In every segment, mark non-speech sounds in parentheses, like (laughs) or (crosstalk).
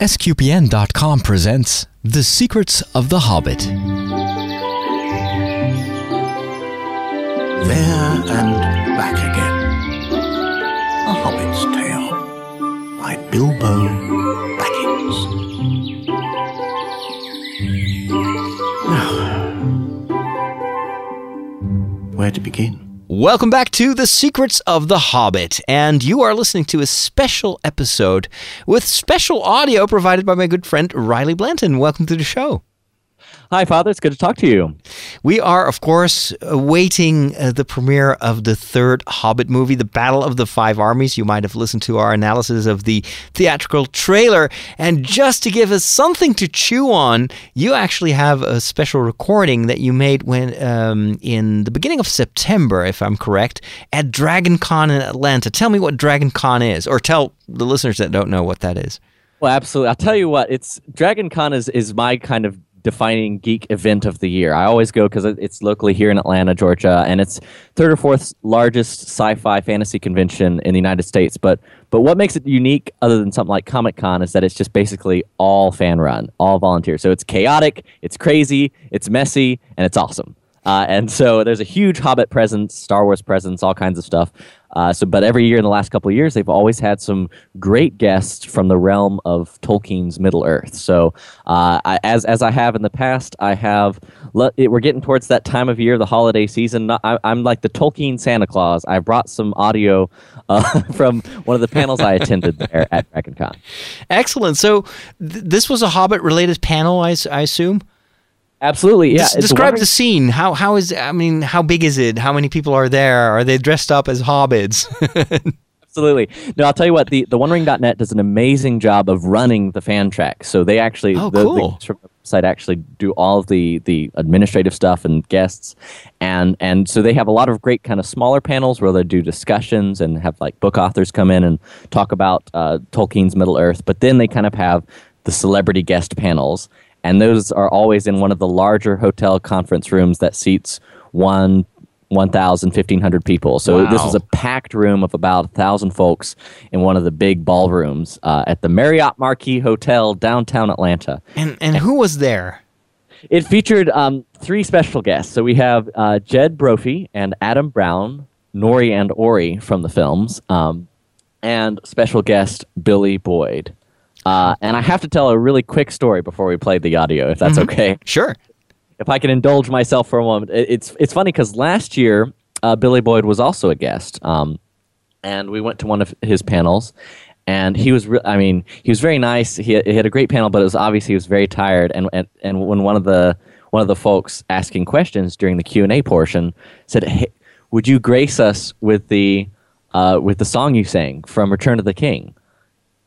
SQPN.com presents The Secrets of the Hobbit. There and Back Again. A Hobbit's Tale by Bilbo Baggins. Now, where to begin? Welcome back to The Secrets of the Hobbit, and you are listening to a special episode with special audio provided by my good friend Riley Blanton. Welcome to the show. Hi, Father. It's good to talk to you. We are, of course, awaiting uh, the premiere of the third Hobbit movie, The Battle of the Five Armies. You might have listened to our analysis of the theatrical trailer. And just to give us something to chew on, you actually have a special recording that you made when um, in the beginning of September, if I'm correct, at Dragon Con in Atlanta. Tell me what Dragon Con is, or tell the listeners that don't know what that is. Well, absolutely. I'll tell you what. It's Dragon Con is is my kind of defining geek event of the year. I always go because it's locally here in Atlanta, Georgia, and it's third or fourth largest sci-fi fantasy convention in the United States. But but what makes it unique, other than something like Comic Con, is that it's just basically all fan run, all volunteer. So it's chaotic, it's crazy, it's messy, and it's awesome. Uh, and so there's a huge Hobbit presence, Star Wars presence, all kinds of stuff. Uh, so, but every year in the last couple of years, they've always had some great guests from the realm of Tolkien's Middle Earth. So, uh, I, as as I have in the past, I have. Le- it, we're getting towards that time of year, the holiday season. I, am like the Tolkien Santa Claus. I brought some audio uh, (laughs) from one of the panels I attended there at DragonCon. (laughs) Excellent. So, th- this was a Hobbit-related panel, I, I assume. Absolutely, yeah. Des- describe the scene. How how is I mean, how big is it? How many people are there? Are they dressed up as hobbits? (laughs) Absolutely. No, I'll tell you what. The the OneRing.net does an amazing job of running the fan track. So they actually oh, the, cool. the site actually do all of the the administrative stuff and guests, and and so they have a lot of great kind of smaller panels where they do discussions and have like book authors come in and talk about uh, Tolkien's Middle Earth. But then they kind of have the celebrity guest panels and those are always in one of the larger hotel conference rooms that seats one 1,000, 1,500 people. So wow. this was a packed room of about 1,000 folks in one of the big ballrooms uh, at the Marriott Marquis Hotel downtown Atlanta. And, and who was there? It featured um, three special guests. So we have uh, Jed Brophy and Adam Brown, Nori and Ori from the films, um, and special guest Billy Boyd. Uh, and I have to tell a really quick story before we play the audio, if that's mm-hmm. okay. Sure. If I can indulge myself for a moment, it's it's funny because last year uh, Billy Boyd was also a guest, um, and we went to one of his panels, and he was re- I mean he was very nice. He, he had a great panel, but it was obvious he was very tired. And and and when one of the one of the folks asking questions during the Q and A portion said, hey, "Would you grace us with the uh, with the song you sang from Return of the King?"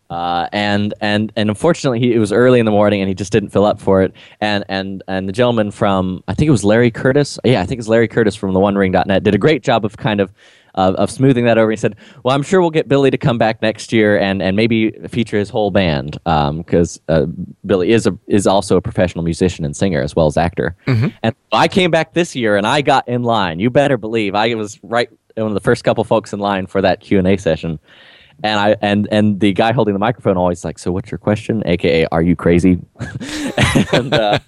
Uh, and and and unfortunately, he, it was early in the morning, and he just didn't fill up for it. And and and the gentleman from I think it was Larry Curtis. Yeah, I think it's Larry Curtis from the OneRing.net did a great job of kind of. Uh, of smoothing that over, he said, "Well, I'm sure we'll get Billy to come back next year and, and maybe feature his whole band because um, uh, Billy is a is also a professional musician and singer as well as actor." Mm-hmm. And I came back this year and I got in line. You better believe I was right one of the first couple folks in line for that Q and A session and I and and the guy holding the microphone always like, so what's your question? AKA, are you crazy? (laughs) and uh,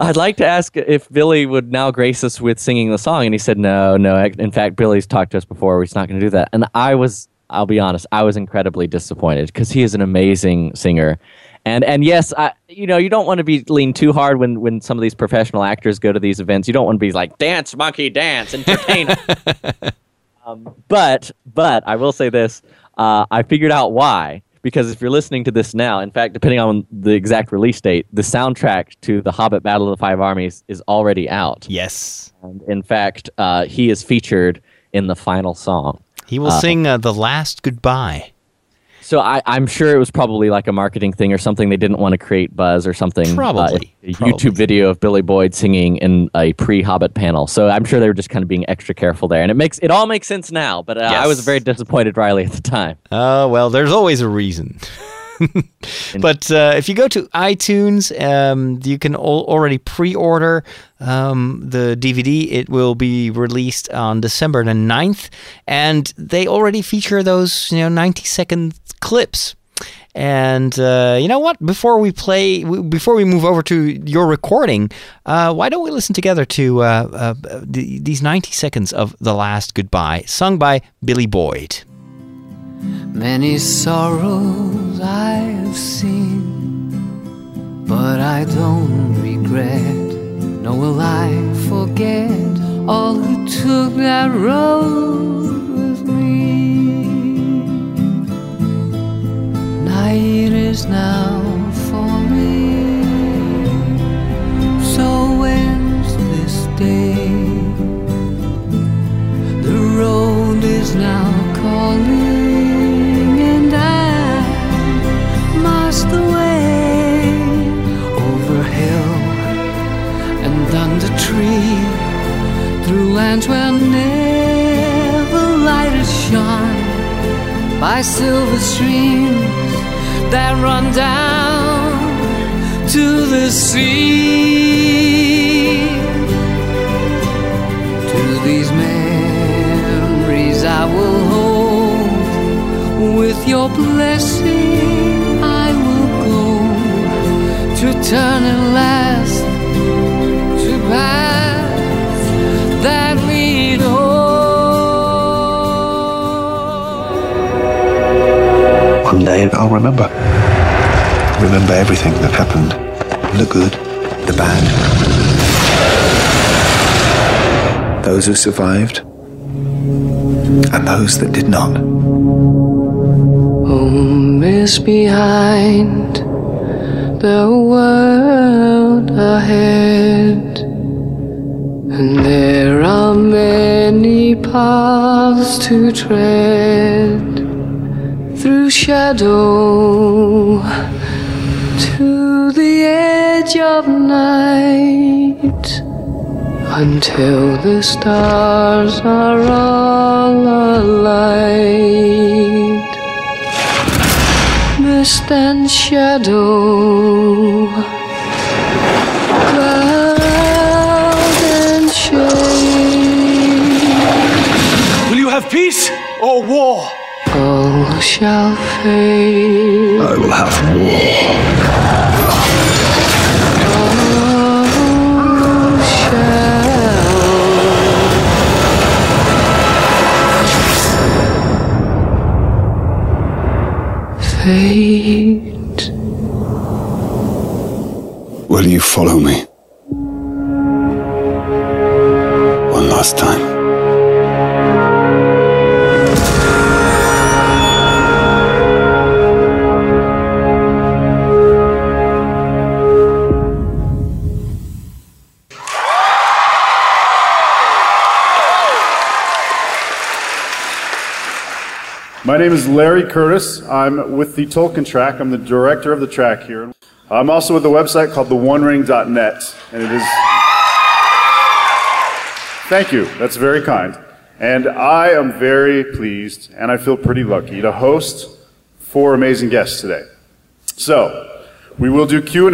I'd like to ask if Billy would now grace us with singing the song, and he said, no, no. In fact, Billy's talked to us before. He's not going to do that. And I was, I'll be honest, I was incredibly disappointed because he is an amazing singer. And and yes, I, you know, you don't want to be lean too hard when when some of these professional actors go to these events. You don't want to be like dance, monkey, dance, entertain. (laughs) Um, but but I will say this: uh, I figured out why. Because if you're listening to this now, in fact, depending on the exact release date, the soundtrack to The Hobbit: Battle of the Five Armies is already out. Yes. And in fact, uh, he is featured in the final song. He will uh, sing uh, the last goodbye. So I, am sure it was probably like a marketing thing or something. They didn't want to create buzz or something. Probably. Uh, a probably. YouTube video of Billy Boyd singing in a pre-Hobbit panel. So I'm sure they were just kind of being extra careful there, and it makes it all makes sense now. But uh, yes. I was very disappointed, Riley, at the time. Oh well, there's always a reason. (laughs) but uh, if you go to iTunes, um, you can al- already pre-order um, the DVD. It will be released on December the 9th, and they already feature those you know 90 second clips And uh, you know what? Before we play, w- before we move over to your recording, uh, why don't we listen together to uh, uh, the, these 90 seconds of The Last Goodbye, sung by Billy Boyd? Many sorrows I have seen, but I don't regret, nor will I forget all who took that road with me. Night is now lands where never light has shone, by silver streams that run down to the sea. To these memories I will hold. With your blessing, I will go to turn at last to paths One day I'll remember. Remember everything that happened. The good, the bad. Those who survived, and those that did not. Oh, Home is behind, the world ahead, and there are many paths to tread through shadow to the edge of night until the stars are all alight. Mist and shadow, cloud and shade, Will you have peace or war? All shall fade. I will have war. Fade. Will you follow me? Larry Curtis. I'm with the Tolkien track. I'm the director of the track here. I'm also with a website called theonering.net, and it is. Thank you. That's very kind. And I am very pleased, and I feel pretty lucky to host four amazing guests today. So, we will do Q&A.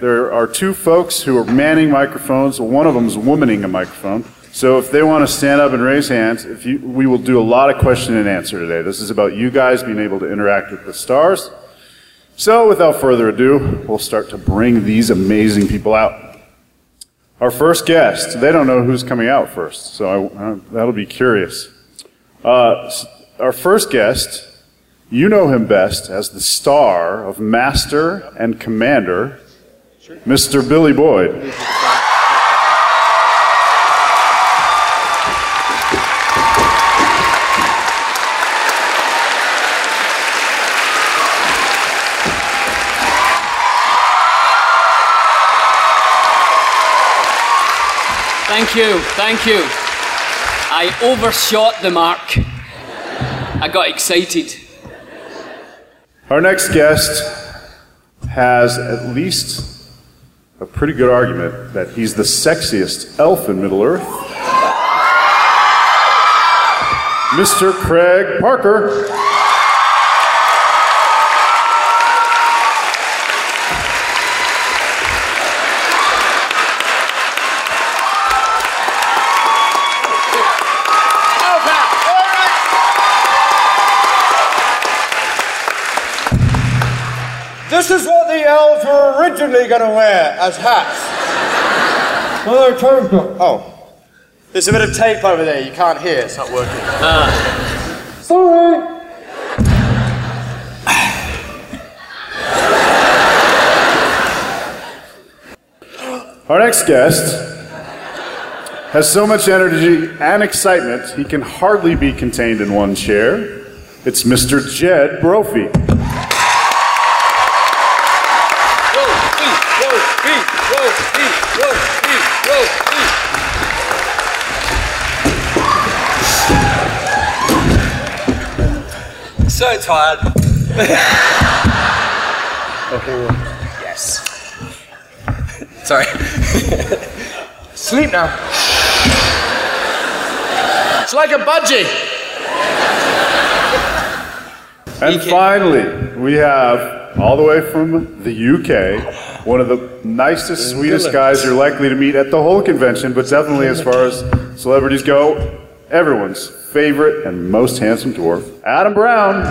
There are two folks who are manning microphones. One of them is womaning a microphone. So if they want to stand up and raise hands, if you, we will do a lot of question and answer today. This is about you guys being able to interact with the stars. So without further ado, we'll start to bring these amazing people out. Our first guest, they don't know who's coming out first, so I, uh, that'll be curious. Uh, our first guest, you know him best as the star of Master and Commander, Mr. Billy Boyd. Thank you, thank you. I overshot the mark. I got excited. Our next guest has at least a pretty good argument that he's the sexiest elf in Middle Earth. Mr. Craig Parker. This is what the elves were originally going to wear as hats. oh, they changed it. Oh. There's a bit of tape over there. You can't hear. It's not working. Sorry. Our next guest has so much energy and excitement, he can hardly be contained in one chair. It's Mr. Jed Brophy. So tired. okay. Yes. Sorry. Sleep now. It's like a budgie. And finally, we have, all the way from the UK, one of the nicest, sweetest guys you're likely to meet at the whole convention, but definitely as far as celebrities go, everyone's favorite and most handsome dwarf, Adam Brown.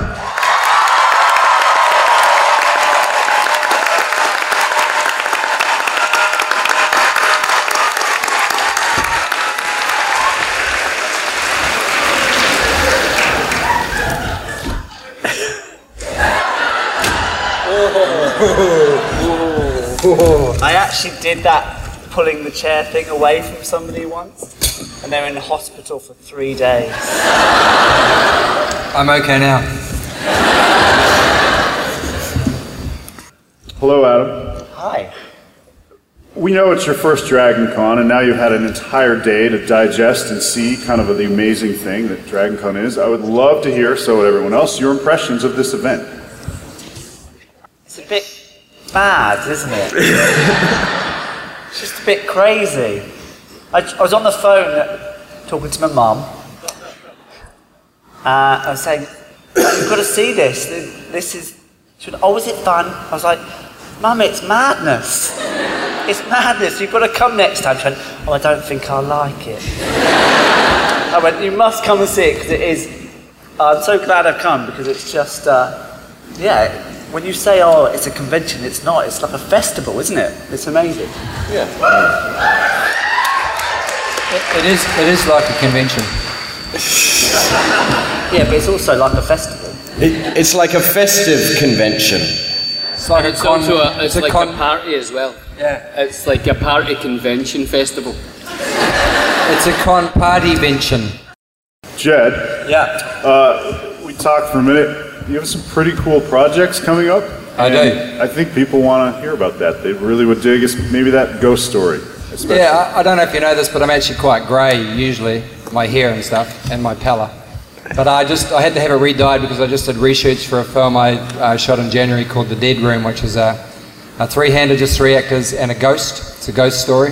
I actually did that pulling the chair thing away from somebody once, and they're in the hospital for three days. I'm okay now. Hello, Adam. Hi. We know it's your first Dragon Con, and now you've had an entire day to digest and see kind of the amazing thing that Dragon Con is. I would love to hear, so would everyone else, your impressions of this event. It's a bit bad, isn't it? (laughs) it's just a bit crazy. I, I was on the phone talking to my mum. Uh, I was saying, "You've got to see this. This is." She went, "Oh, is it fun?" I was like, "Mum, it's madness. It's madness. You've got to come next time." She went, "Oh, I don't think I'll like it." I went, "You must come and see it because it is." I'm so glad I've come because it's just, uh, yeah. When you say, "Oh, it's a convention," it's not. It's like a festival, isn't it? It's amazing. It, it is. It is like a convention. (laughs) Yeah, but it's also like a festival. It, it's like a festive convention. It's like It's a con. also a, it's, a like con- a party as well. Yeah. It's like a party convention festival. It's a con party vention. Jed, Yeah. uh, we talked for a minute. You have some pretty cool projects coming up. I do. I think people want to hear about that. They really would dig maybe that ghost story. Especially. Yeah, I, I don't know if you know this, but I'm actually quite grey usually, my hair and stuff, and my pallor. But I just I had to have it re-dyed because I just did reshoots for a film I uh, shot in January called The Dead Room, which is a, a three-hander, just three actors and a ghost. It's a ghost story,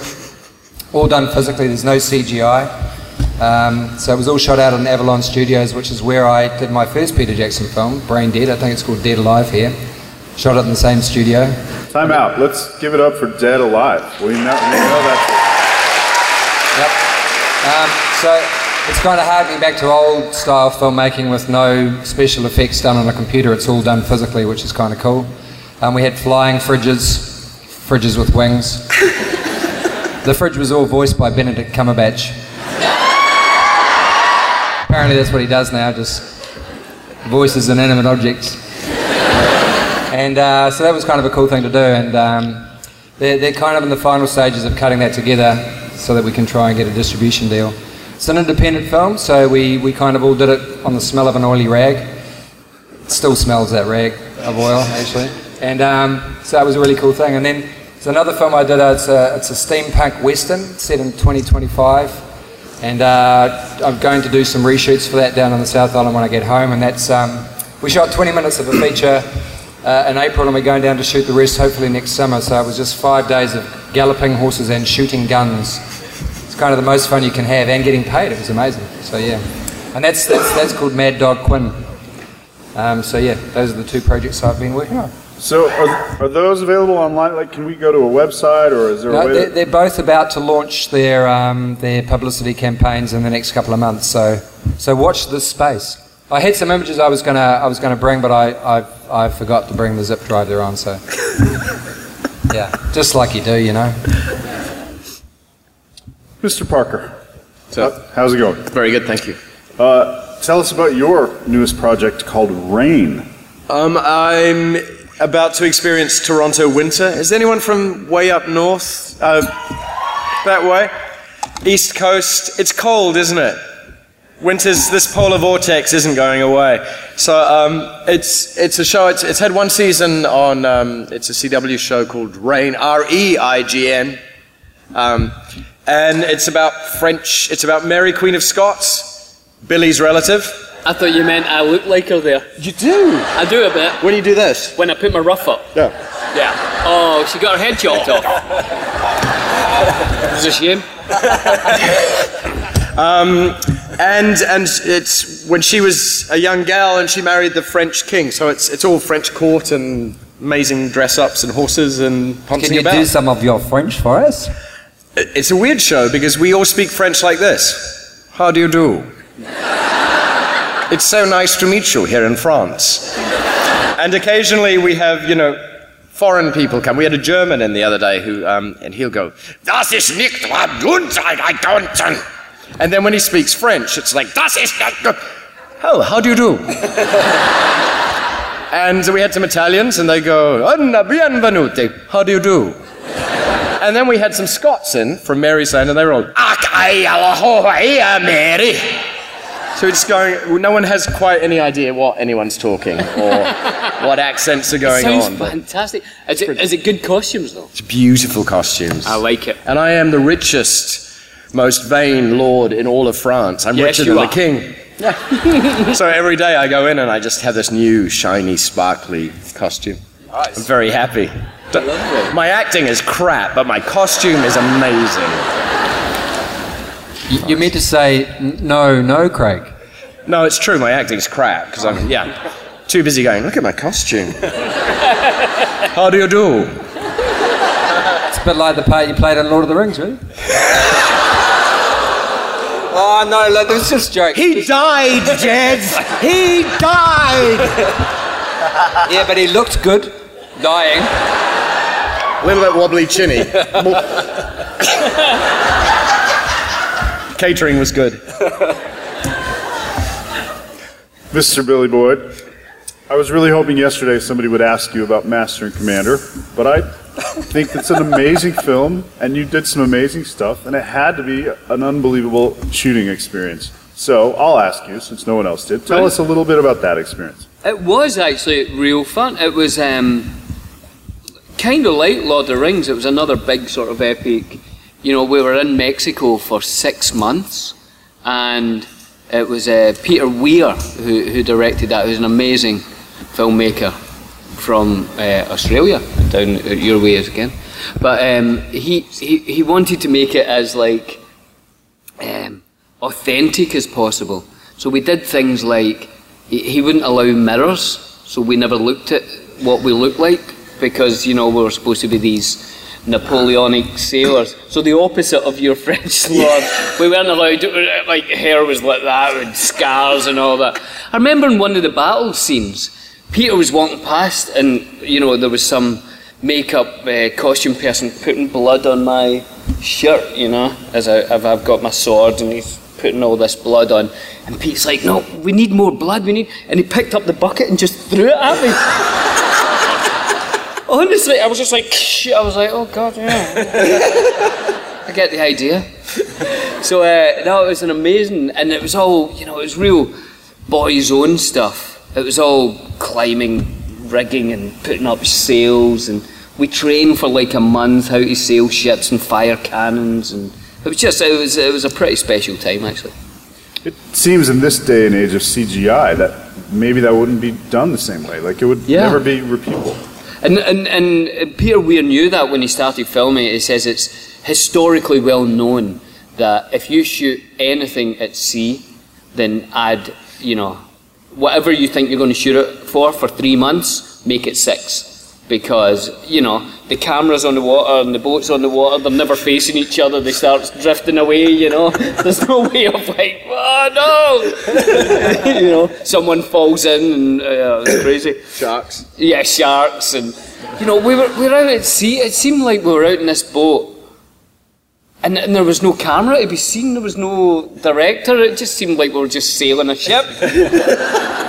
all done physically. There's no CGI. Um, so it was all shot out in Avalon Studios, which is where I did my first Peter Jackson film, Brain Dead. I think it's called Dead Alive here. Shot it in the same studio. Time out. Let's give it up for Dead Alive. We know, we know that. Um, so it's kind of hard harkening back to old style filmmaking with no special effects done on a computer. It's all done physically, which is kind of cool. Um, we had flying fridges, fridges with wings. (laughs) the fridge was all voiced by Benedict Cumberbatch. Apparently, that's what he does now, just voices inanimate objects. And uh, so that was kind of a cool thing to do. And um, they're, they're kind of in the final stages of cutting that together so that we can try and get a distribution deal. It's an independent film, so we, we kind of all did it on the smell of an oily rag. It still smells that rag of oil, actually. And um, so that was a really cool thing. And then there's another film I did, uh, it's, a, it's a steampunk western set in 2025. And uh, I'm going to do some reshoots for that down on the South Island when I get home. And that's, um, we shot 20 minutes of a feature uh, in April and we're going down to shoot the rest hopefully next summer. So it was just five days of galloping horses and shooting guns. It's kind of the most fun you can have and getting paid. It was amazing. So yeah. And that's, that's, that's called Mad Dog Quinn. Um, so yeah, those are the two projects I've been working on. So, are, are those available online? Like, can we go to a website, or is there a way? they're, to, they're both about to launch their um, their publicity campaigns in the next couple of months. So so watch this space. I had some images I was gonna I was gonna bring, but I I've I forgot to bring the zip drive on, so (laughs) yeah, just like you do, you know. Mr. Parker. So, how's it going? Very good, thank you. Uh, tell us about your newest project called Reign. Um, I'm about to experience Toronto winter. Is anyone from way up north? Uh, that way? East Coast. It's cold, isn't it? Winter's this polar vortex isn't going away. So um, it's it's a show. It's, it's had one season on. Um, it's a CW show called Reign. R E I G N. Um, and it's about French. It's about Mary Queen of Scots, Billy's relative. I thought you meant I look like her there. You do. I do a bit. When you do this? When I put my ruff up. Yeah. Yeah. Oh, she got her head chopped off. It's a shame. (laughs) Um, and and it's when she was a young gal and she married the French king. So it's it's all French court and amazing dress ups and horses and Can you about. do some of your French for us? It's a weird show because we all speak French like this. How do you do? It's so nice to meet you here in France. And occasionally we have, you know, foreign people come. We had a German in the other day who, um, and he'll go, Das ist nicht I don't. And then when he speaks French, it's like, Das ist nicht gut. Oh, how do you do? (laughs) and we had some Italians, and they go, Anna bienvenute. How do you do? And then we had some Scots in from Mary's Land, and they were all, Ach, "Ah, Mary. So it's going, no one has quite any idea what anyone's talking or (laughs) what accents are going Sounds on. fantastic. Is it, is it good costumes though? It's beautiful costumes. I like it. And I am the richest, most vain lord in all of France. I'm Yes, richer you than are. the king. (laughs) (laughs) so every day I go in and I just have this new, shiny, sparkly costume. I'm very happy. D- My acting is crap, but my costume is amazing. You, you meant to say no, no, Craig. No, it's true. My acting's crap because I'm yeah too busy going. Look at my costume. (laughs) How do you do? It's a bit like the part you played in Lord of the Rings, really. (laughs) oh no, look, there was just a joke. He died, Jed. he died. (laughs) yeah, but he looked good, dying. A little bit wobbly chinny. Catering was good. (laughs) Mr. Billy Boyd, I was really hoping yesterday somebody would ask you about Master and Commander, but I think it's an amazing (laughs) film, and you did some amazing stuff, and it had to be an unbelievable shooting experience. So I'll ask you, since no one else did, tell us a little bit about that experience. It was actually real fun. It was um, kind of like Lord of the Rings. It was another big sort of epic. You know, we were in Mexico for six months, and it was uh, Peter Weir who, who directed that. Who's an amazing filmmaker from uh, Australia, down your way again. But um, he, he he wanted to make it as like um, authentic as possible. So we did things like he, he wouldn't allow mirrors, so we never looked at what we looked like because you know we were supposed to be these Napoleonic sailors. So the opposite of your (laughs) French lord. We weren't allowed like hair was like that with scars and all that. I remember in one of the battle scenes, Peter was walking past and you know there was some makeup uh, costume person putting blood on my shirt, you know, as I, I've got my sword and he's putting all this blood on. And Pete's like, no, we need more blood, we need. And he picked up the bucket and just threw it at me. (laughs) Honestly, I was just like. I was like, oh god, yeah. I get the idea. So uh, no, it was an amazing, and it was all, you know, it was real boys' own stuff. It was all climbing, rigging, and putting up sails, and we trained for like a month how to sail ships and fire cannons, and it was just, it was, it was a pretty special time actually. It seems in this day and age of CGI that maybe that wouldn't be done the same way. Like it would Yeah. never be repeatable. And, and, and Peter Weir knew that when he started filming it. He says it's historically well known that if you shoot anything at sea, then add, you know, whatever you think you're going to shoot it for for three months, make it six. Because you know the cameras on the water and the boats on the water they're never facing each other. They start drifting away you know. (laughs) There's no way of like oh no! (laughs) You know someone falls in and uh, it's crazy. Sharks. yeah sharks and you know we were we were out at sea. It seemed like we were out in this boat and, and there was no camera to be seen. There was no director. It just seemed like we were just sailing a ship (laughs)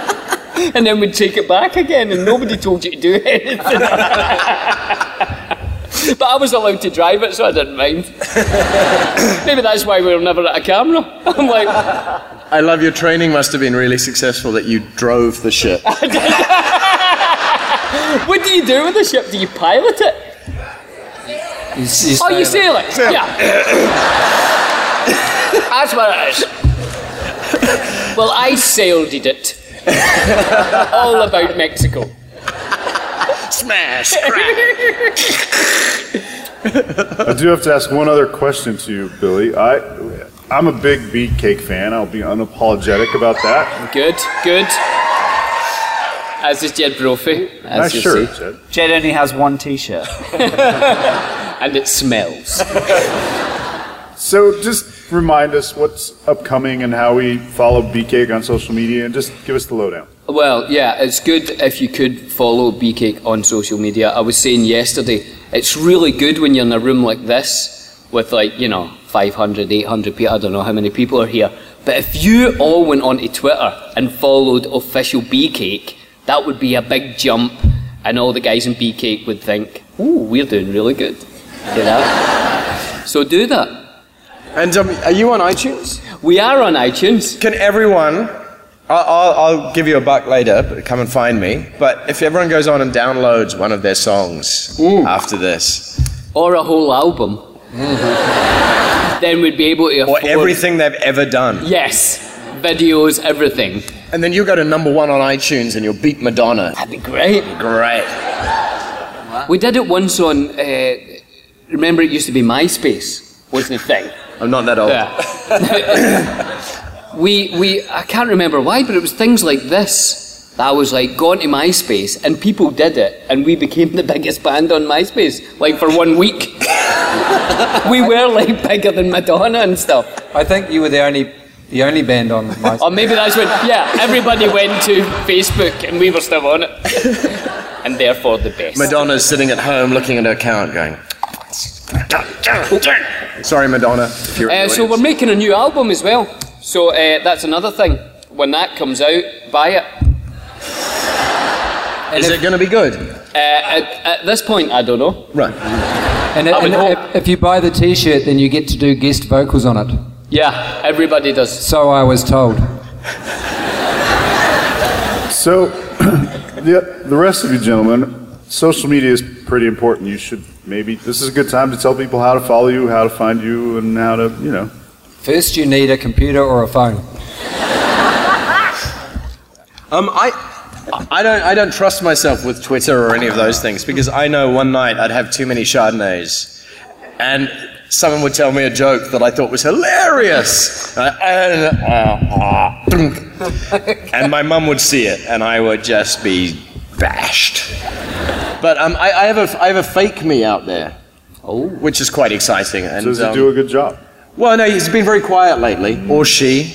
(laughs) and then we'd take it back again, and nobody told you to do anything. (laughs) but I was allowed to drive it, so I didn't mind. (coughs) Maybe that's why we were never at a camera. (laughs) I'm like, I love your training must have been really successful that you drove the ship. what do you do with the ship? Do you pilot it? oh, you sail it? Yeah. (coughs) That's what it is. Well, I sailed it. (laughs) All about Mexico. Smash! I do have to ask one other question to you, Billy. I, I'm a big beefcake fan. I'll be unapologetic about that. Good, good. As is Jed Brophy. As Nice you shirt, see. Jed. Jed only has one T-shirt. (laughs) and it smells. So just remind us what's upcoming and how we follow Beefcake on social media, and just give us the lowdown. Well, yeah, it's good if you could follow Beecake on social media. I was saying yesterday, it's really good when you're in a room like this with like, you know, 500, 800 people, I don't know how many people are here. But if you all went onto Twitter and followed official Beecake, that would be a big jump, and all the guys in Beecake would think, ooh, we're doing really good. You know? (laughs) so do that. And um, are you on iTunes? We are on iTunes. Can everyone? I'll, I'll, I'll give you a buck later, but come and find me. But if everyone goes on and downloads one of their songs after this, Or a whole album. (laughs) then we'd be able to afford or everything they've ever done, Yes, videos, everything. and then you go to number one on iTunes and you'll beat Madonna. That'd be great. Great. We did it once on. Uh, remember, it used to be MySpace was the thing. I'm not that old. Yeah. (coughs) we we I can't remember why, but it was things like this. that I was like gone to MySpace, and people did it, and we became the biggest band on MySpace, like for one week. (laughs) we were like bigger than Madonna and stuff. I think you were the only the only band on my. (laughs) Or oh, maybe that's when, yeah, everybody went to Facebook and we were still on it. (laughs) and therefore the best. Madonna's sitting at home looking at her account going, Sorry, Madonna. if you're in Uh, so we're making a new album as well. So uh, that's another thing. When that comes out, buy it. (laughs) Is it going to be good? Uh, at, at this point, I don't know. Right. And, I would and if, if you buy the T-shirt, then you get to do guest vocals on it. Yeah, everybody does. So I was told. So, (coughs) the, the rest of you gentlemen, social media is pretty important. You should maybe, this is a good time to tell people how to follow you, how to find you, and how to, you know. First, you need a computer or a phone. Um, I, I don't, I don't trust myself with Twitter or any of those things because I know one night I'd have too many Chardonnays, and someone would tell me a joke that I thought was hilarious, and, (laughs) and my mum would see it, and I would just be bashed. But um, I, I have a, I have a fake me out there, oh, which is quite exciting. And, Does he um, do a good job? Well, no, he's been very quiet lately, or she.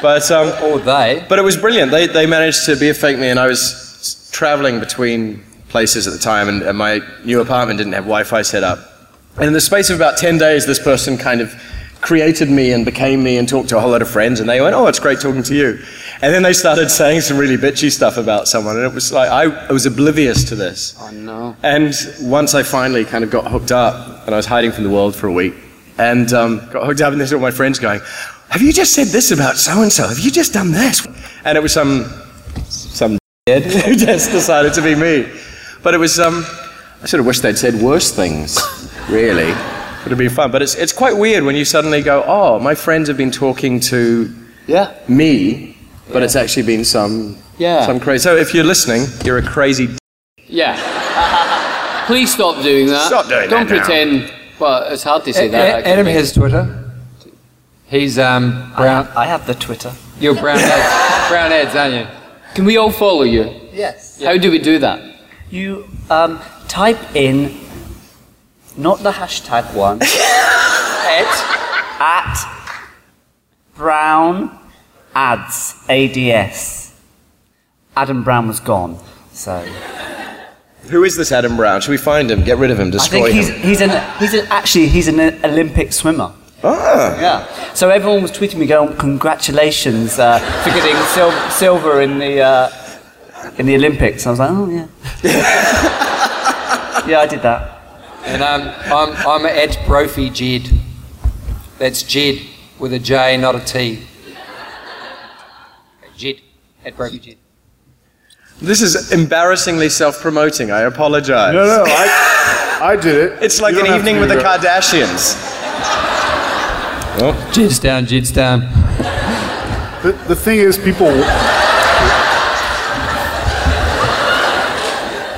But um, or they. But it was brilliant. They they managed to be a fake me, and I was traveling between places at the time, and, and my new apartment didn't have Wi-Fi set up. And in the space of about ten days, this person kind of created me and became me and talked to a whole lot of friends, and they went, "Oh, it's great talking to you." And then they started saying some really bitchy stuff about someone, and it was like I, I was oblivious to this. Oh no. And once I finally kind of got hooked up, and I was hiding from the world for a week, and um, got hooked up, and there's all my friends going, "Have you just said this about so and so? Have you just done this?" And it was some some dead (laughs) who just decided to be me. But it was um, I sort of wish they'd said worse things. Really, It would have been fun. But it's it's quite weird when you suddenly go, "Oh, my friends have been talking to Yeah. me," but it's actually been some Yeah. some crazy. So if you're listening, you're a crazy. Yeah. (laughs) Please stop doing that. Stop doing Don't that now. pretend. Well, it's hard to say A- that. A- actually. Adam has Twitter. He's um brown. I have the Twitter. You're brown ads. (laughs) brown ads, aren't you? Can we all follow you? Yes. How do we do that? you um, type in, not the hashtag one, (laughs) at, at Brown ads, ADS. Adam Brown was gone, so. Who is this Adam Brown? Should we find him? Get rid of him. I Destroy think he's, him. he's an, he's an, actually, he's an Olympic swimmer. Ah. Yeah. So everyone was tweeting me going, congratulations uh, for getting sil- silver in the, uh, in the Olympics. I was like, oh, yeah. (laughs) yeah, I did that. And um, I'm, I'm at Brophy Jed. That's Jed with a J, not a T. Jed. At Brophy Jed. This is embarrassing self-promoting. I apologize. No, no, I, I did it. It's like an evening with the be. Kardashians. Oh. Jed's down, Jed's down. The, the thing is, people.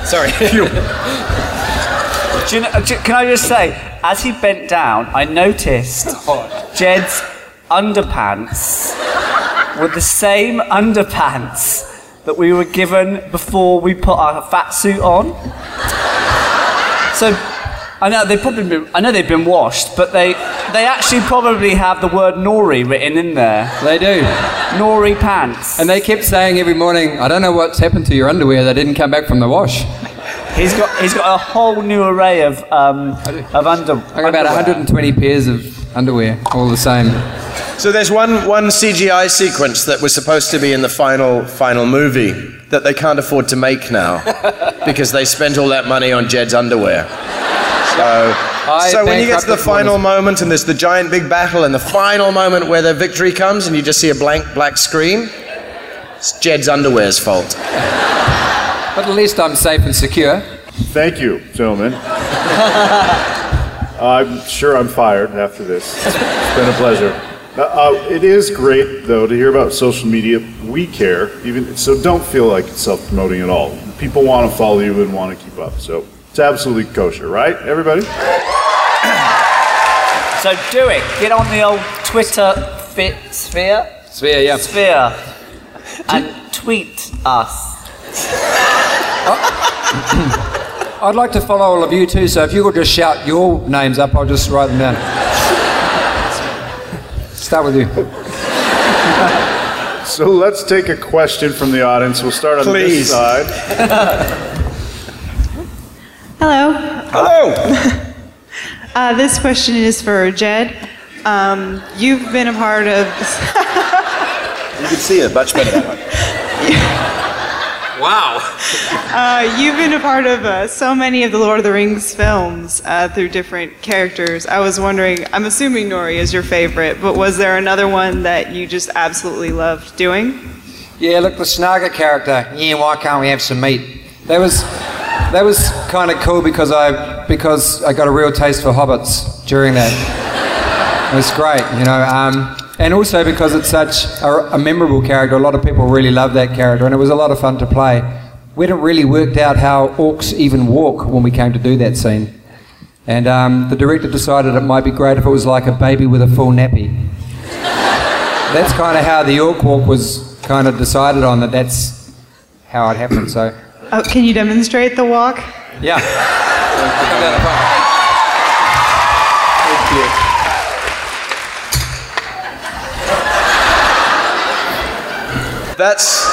Sorry. (laughs) Do you know, can I just say, as he bent down, I noticed (laughs) Jed's underpants were the same underpants that we were given before we put our fat suit on. So, I know they've probably been, I know they've been washed, but they they actually probably have the word nori written in there. They do. Nori pants. And they kept saying every morning, I don't know what's happened to your underwear. They didn't come back from the wash. He's got he's got a whole new array of um, of under. I got about 120 pairs of underwear, all the same. So there's one one CGI sequence that was supposed to be in the final final movie that they can't afford to make now (laughs) because they spent all that money on Jed's underwear. So, I so when you get to the final one. moment and there's the giant big battle and the final moment where the victory comes and you just see a blank black screen, it's Jed's underwear's fault. But at least I'm safe and secure. Thank you, gentlemen. (laughs) I'm sure I'm fired after this. It's been a pleasure. Uh, uh, it is great, though, to hear about social media. We care, even so. Don't feel like it's self-promoting at all. People want to follow you and want to keep up, so it's absolutely kosher, right, everybody? (coughs) So do it. Get on the old Twitter fit sphere. Sphere, yeah. Sphere. And tweet us. (laughs) (laughs) I'd like to follow all of you too, so if you could just shout your names up, I'll just write them down. Start with you. (laughs) So let's take a question from the audience. We'll start on Please. this side. (laughs) Hello. Hello. Uh, this question is for Jed. Um, you've been a part of. You can see it much better that way. Wow. Uh, you've been a part of uh, so many of the Lord of the Rings films uh, through different characters. I was wondering, I'm assuming Nori is your favorite, but was there another one that you just absolutely loved doing? Yeah, look, the Snaga character. Yeah, why can't we have some meat? That was that was kind of cool because I because I got a real taste for hobbits during that. It was great, you know. Um, and also because it's such a, a memorable character, a lot of people really love that character, and it was a lot of fun to play. We hadn't really worked out how orcs even walk when we came to do that scene. And um, the director decided it might be great if it was like a baby with a full nappy. (laughs) That's kind of how the orc walk was kind of decided on, that that's how it happened. So, Oh, can you demonstrate the walk? yeah. (laughs) That's.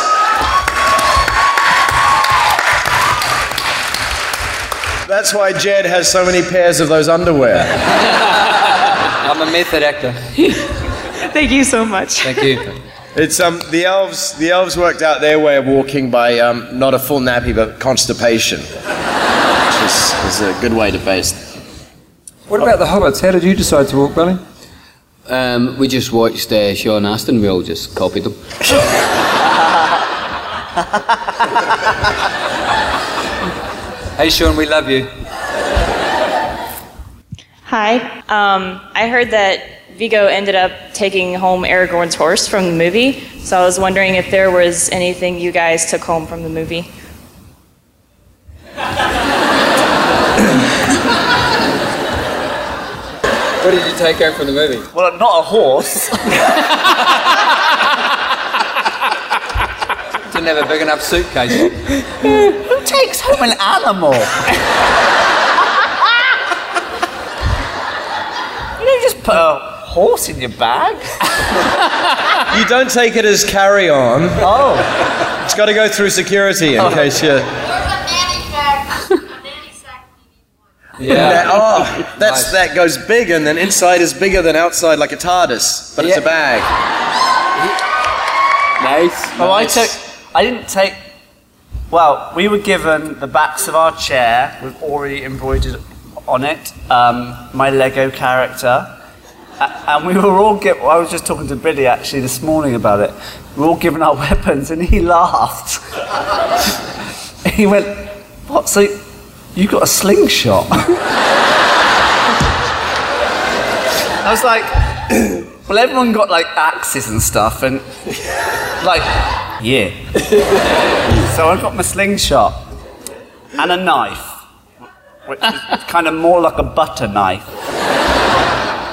That's why Jed has so many pairs of those underwear. (laughs) I'm a method actor. (laughs) Thank you so much. Thank you. It's um the elves the elves worked out their way of walking by um, not a full nappy but constipation, which is, is a good way to base. What about the hobbits? How did you decide to walk, Billy? Um, we just watched uh, Sean Astin. We all just copied them. (laughs) Hey, Sean, we love you. Hi. Um, I heard that Viggo ended up taking home Aragorn's horse from the movie, so I was wondering if there was anything you guys took home from the movie. What did you take home from the movie? Well, not a horse. (laughs) Didn't have a big enough suitcase. Who takes home an animal? you don't just put a horse in your bag. You don't take it as carry on. Oh. It's got to go through security in Oh. case you. Yeah. oh, (laughs) that's that goes big, and then inside is bigger than outside, like a TARDIS, but it's a bag. Nice. Oh, I took. I didn't take. Well, we were given the backs of our chair with already embroidered on it um, my Lego character, and we were all given. I was just talking to Billy actually this morning about it. We were all given our (laughs) weapons, and he laughed. (laughs) he went, "What? So you got a slingshot?" I was like, (clears throat) "Well, everyone got like axes and stuff, and like, yeah." so I got my slingshot and a knife, which is kind of more like a butter knife.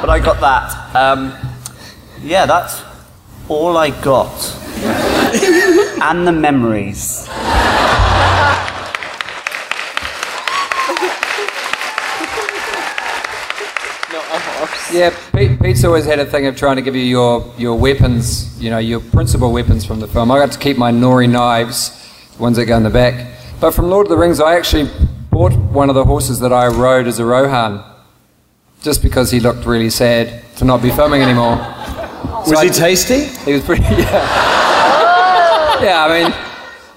But I got that. Um, yeah, that's all I got. and the memories. Yeah, Pete, Pete's always had a thing of trying to give you your, your weapons, you know, your principal weapons from the film. I got to keep my Nori knives, the ones that go in the back. But from Lord of the Rings, I actually bought one of the horses that I rode as a Rohan, just because he looked really sad to not be filming anymore. (laughs) Was he tasty? He was pretty, (laughs) yeah. yeah, I mean,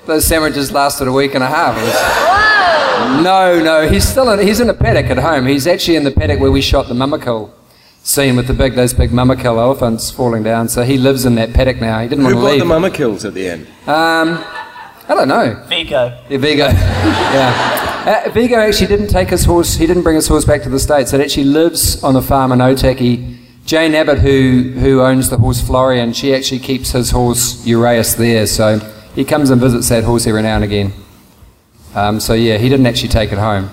those sandwiches lasted a week and a half. It was- no, no, he's still in, he's in a paddock at home. He's actually in the paddock where we shot the Mûmakil scene with the big those big Mûmakil elephants falling down. So he lives in that paddock now. He didn't Who want to leave. bought leave. the mama kills at the end? Um, I don't know. Viggo. Yeah, Viggo. (laughs) yeah. Uh, Viggo actually didn't take his horse. He didn't bring his horse back to the states. It actually lives on a farm in Otaki. Jane Abbott, who who owns the horse Florian, she actually keeps his horse Uraeus there. So he comes and visits that horse every now and again. Um, so yeah, he didn't actually take it home.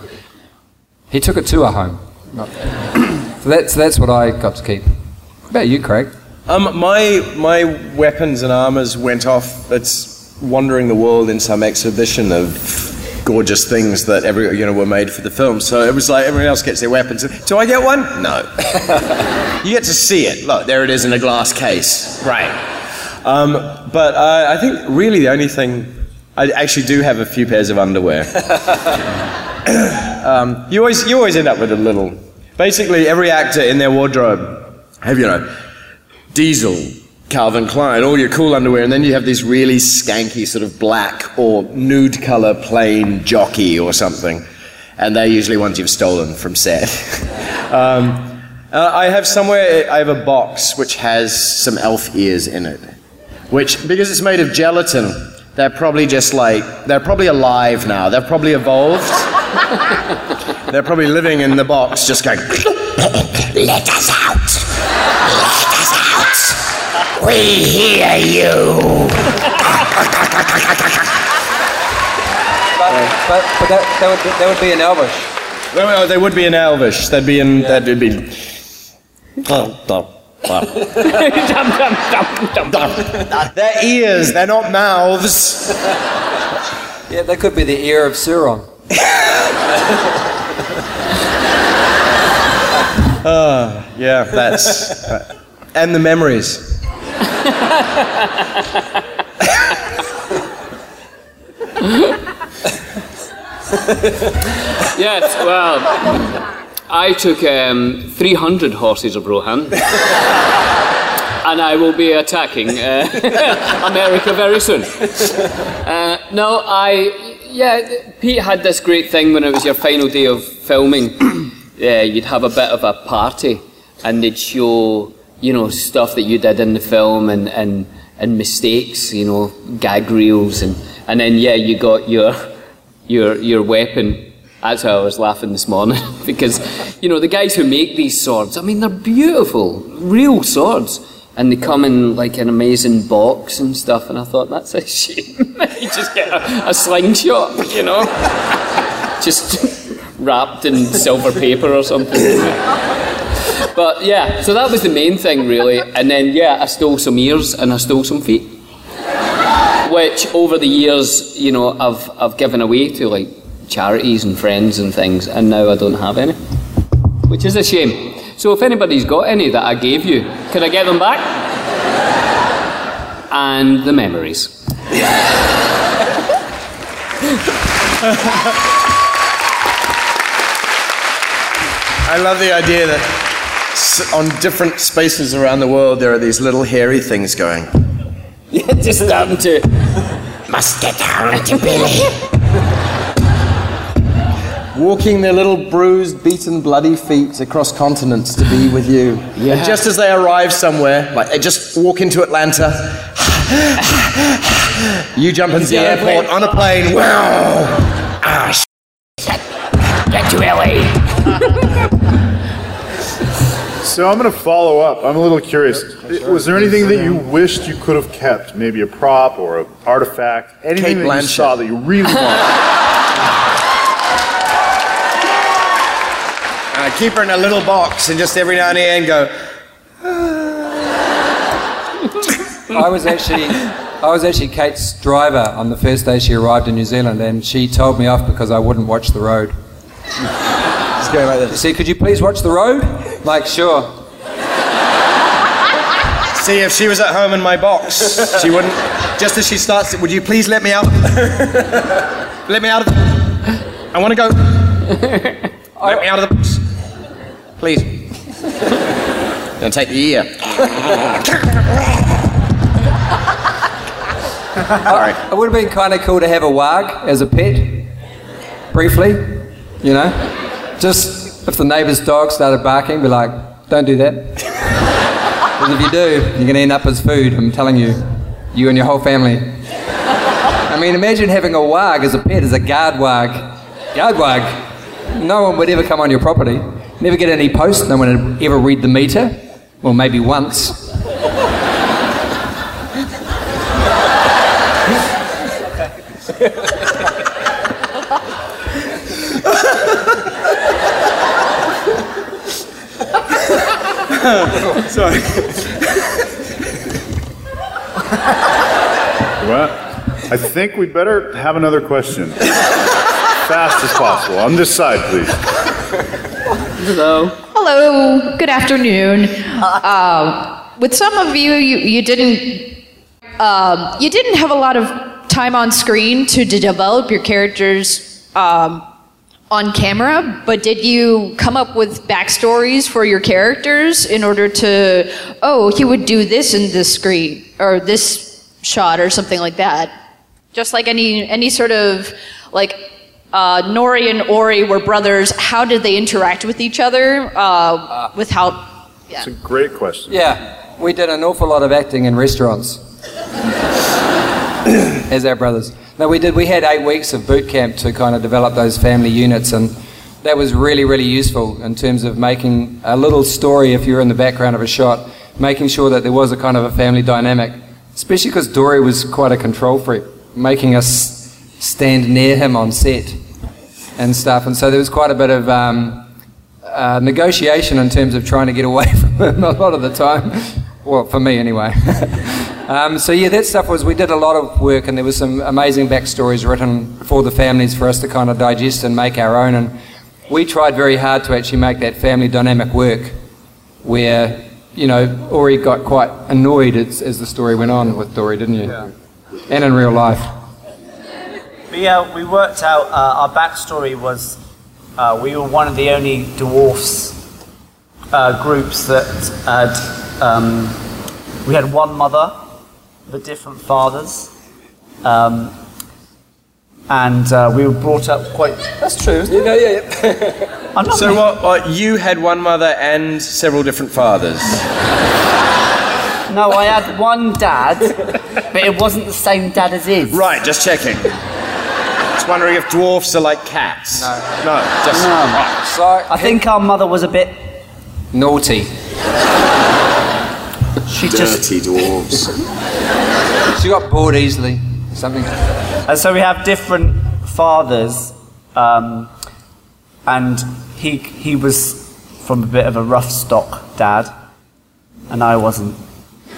He took it to a home. (coughs) So that's that's what I got to keep. What about you, Craig? Um, my my weapons and armors went off. It's wandering the world in some exhibition of gorgeous things that every you know were made for the film. So it was like everyone else gets their weapons. Do I get one? No. (laughs) you get to see it. Look, there it is in a glass case. Right. Um, but uh, I think really the only thing I actually do have a few pairs of underwear. (laughs) um, you always you always end up with a little. Basically, every actor in their wardrobe have you know Diesel, Calvin Klein, all your cool underwear, and then you have this really skanky sort of black or nude color plain jockey or something, and they're usually ones you've stolen from set. (laughs) um, uh, I have somewhere I have a box which has some elf ears in it, which because it's made of gelatin, they're probably just like they're probably alive now. They're probably evolved. They're probably living in the box, just going. Let us out! Let us out! We hear you! But, but, but that, that, would, that would be an Elvish. Well, well, they would be in Elvish. They'd be in. That'd be. They're ears. They're not mouths. Yeah, that could be the ear of Sauron. Ah, (laughs) yeah, that's. uh, and the memories. yes, well, I took um, 300 horses of Rohan. and I will be attacking uh, (laughs) America very soon. Uh, no, I. Yeah, Pete had this great thing when it was your final day of filming. (clears throat) yeah, you'd have a bit of a party and they'd show, you know, stuff that you did in the film and, and, and mistakes, you know, gag reels. And, and then, yeah, you got your, your, your weapon. That's how I was laughing this morning (laughs) because, you know, the guys who make these swords, I mean, they're beautiful, real swords. And they come in like an amazing box and stuff, and I thought that's a (laughs) shame. you just get a, a slingshot, you know, (laughs) just (laughs) wrapped in silver paper or something. But yeah, so that was the main thing really. And then yeah, I stole some ears and I stole some feet. which over the years, you know, I've, I've given away to like charities and friends and things, and now I don't have any, which is a shame. So if anybody's got any that I gave you, could I get them back? And the memories. I love the idea that on different spaces around the world there are these little hairy things going. (laughs) Yeah, just starting to. Must get down to Billy. (laughs) Walking their little bruised, beaten, bloody feet across continents to be with you. Yeah. And just as they arrive somewhere, like they just walk into Atlanta, you jump into the airport on a plane. Wow! Ah, sh- Get to LA. So I'm going to follow up. I'm a little curious. Was there anything that you wished you could have kept? Maybe a prop or an artifact? Anything Cate that you saw that you really wanted? (laughs) I keep her in a little box and just every now and again go, I was actually, I was actually Cate's driver on the first day she arrived in New Zealand, and she told me off because I wouldn't watch the road. Just going like this. She said, "Could you please watch the road?" Like, sure. See, if she was at home in my box, she wouldn't. Just as she starts, would you please let me out? let me out of the. I want to go. let me out of the box. Please. Gonna take the ear. Sorry. It would have been kind of cool to have a warg as a pet, briefly, you know? Just if the neighbour's dog started barking, be like, don't do that. Because if you do, you're going to end up as food, I'm telling you. You and your whole family. I mean, imagine having a warg as a pet, as a guard warg. Guard warg. No one would ever come on your property. Never get any post, no one would ever read the meter. Well, maybe once. Sorry. Well, I think we better have another question. Fast as possible. On this side, please. Hello. Hello, good afternoon. Um, with some of you, you, you didn't um, you didn't have a lot of time on screen to, de- develop your characters um, on camera, but did you come up with backstories for your characters in order to oh he would do this in this screen or this shot or something like that? Just like any any sort of like uh, Nori and Ori were brothers. How did they interact with each other? Uh, with how? It's a great question. Yeah, we did an awful lot of acting in restaurants (coughs) as our brothers. No, we did. We had eight weeks of boot camp to kind of develop those family units, and that was really, really useful in terms of making a little story if you're in the background of a shot, making sure that there was a kind of a family dynamic, especially because Dori was quite a control freak, making us stand near him on set and stuff. And so there was quite a bit of um, uh, negotiation in terms of trying to get away (laughs) from him a lot of the time. Well, for me anyway. (laughs) um, so yeah, that stuff was we did a lot of work, and there was some amazing backstories written for the families for us to kind of digest and make our own. And we tried very hard to actually make that family dynamic work, where you know Ori got quite annoyed as, as the story went on with Dori, didn't you? And in real life. But yeah, we worked out uh, our backstory was uh, we were one of the only dwarfs uh, groups that had. Um, we had one mother, but different fathers. Um, and uh, we were brought up quite. That's true. You know, yeah, yeah. (laughs) I'm not so what, what? You had one mother and several different fathers. No, I had one dad, but it wasn't the same dad as his. Right, just checking. Just wondering if dwarfs are like cats. No. No, just. No. So I think our mother was a bit naughty. She just Dirty dwarves. She got bored easily. Something. And so we have different fathers, um, and he he was from a bit of a rough stock dad, and I wasn't. (laughs)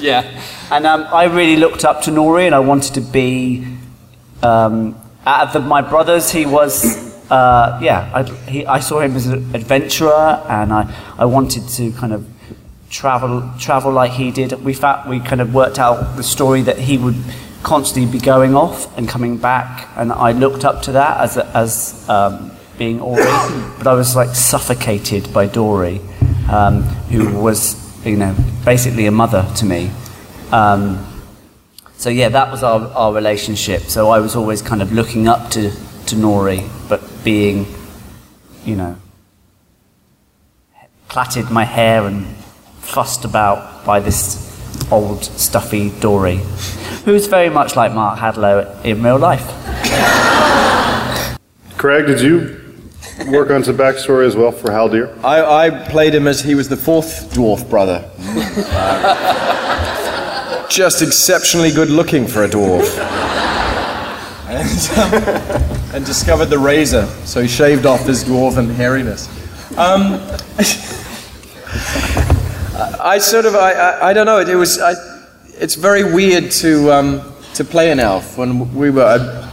yeah. And um, I really looked up to Nori, and I wanted to be. Um, the, my brothers, he was. Uh, yeah, I, he, I saw him as an adventurer, and I, I wanted to kind of travel travel like he did. We fa- we kind of worked out the story that he would constantly be going off and coming back, and I looked up to that as a, as um, being Ori, (coughs) but I was like suffocated by Dori, um, who was you know basically a mother to me. Um, so yeah, that was our, our relationship. So I was always kind of looking up to, to Nori, but being, you know, plaited my hair and fussed about by this old stuffy Dori, who's very much like Mark Hadlow in real life. Craig, did you work on some backstory as well for Haldir? I, I played him as he was the fourth dwarf brother. (laughs) Just exceptionally good looking for a dwarf. And, (laughs) um, and discovered the razor, so he shaved off his dwarven hairiness. Um, (laughs) I sort of, I, I, I don't know, it, it was, I, it's very weird to, um, to play an elf when we were, I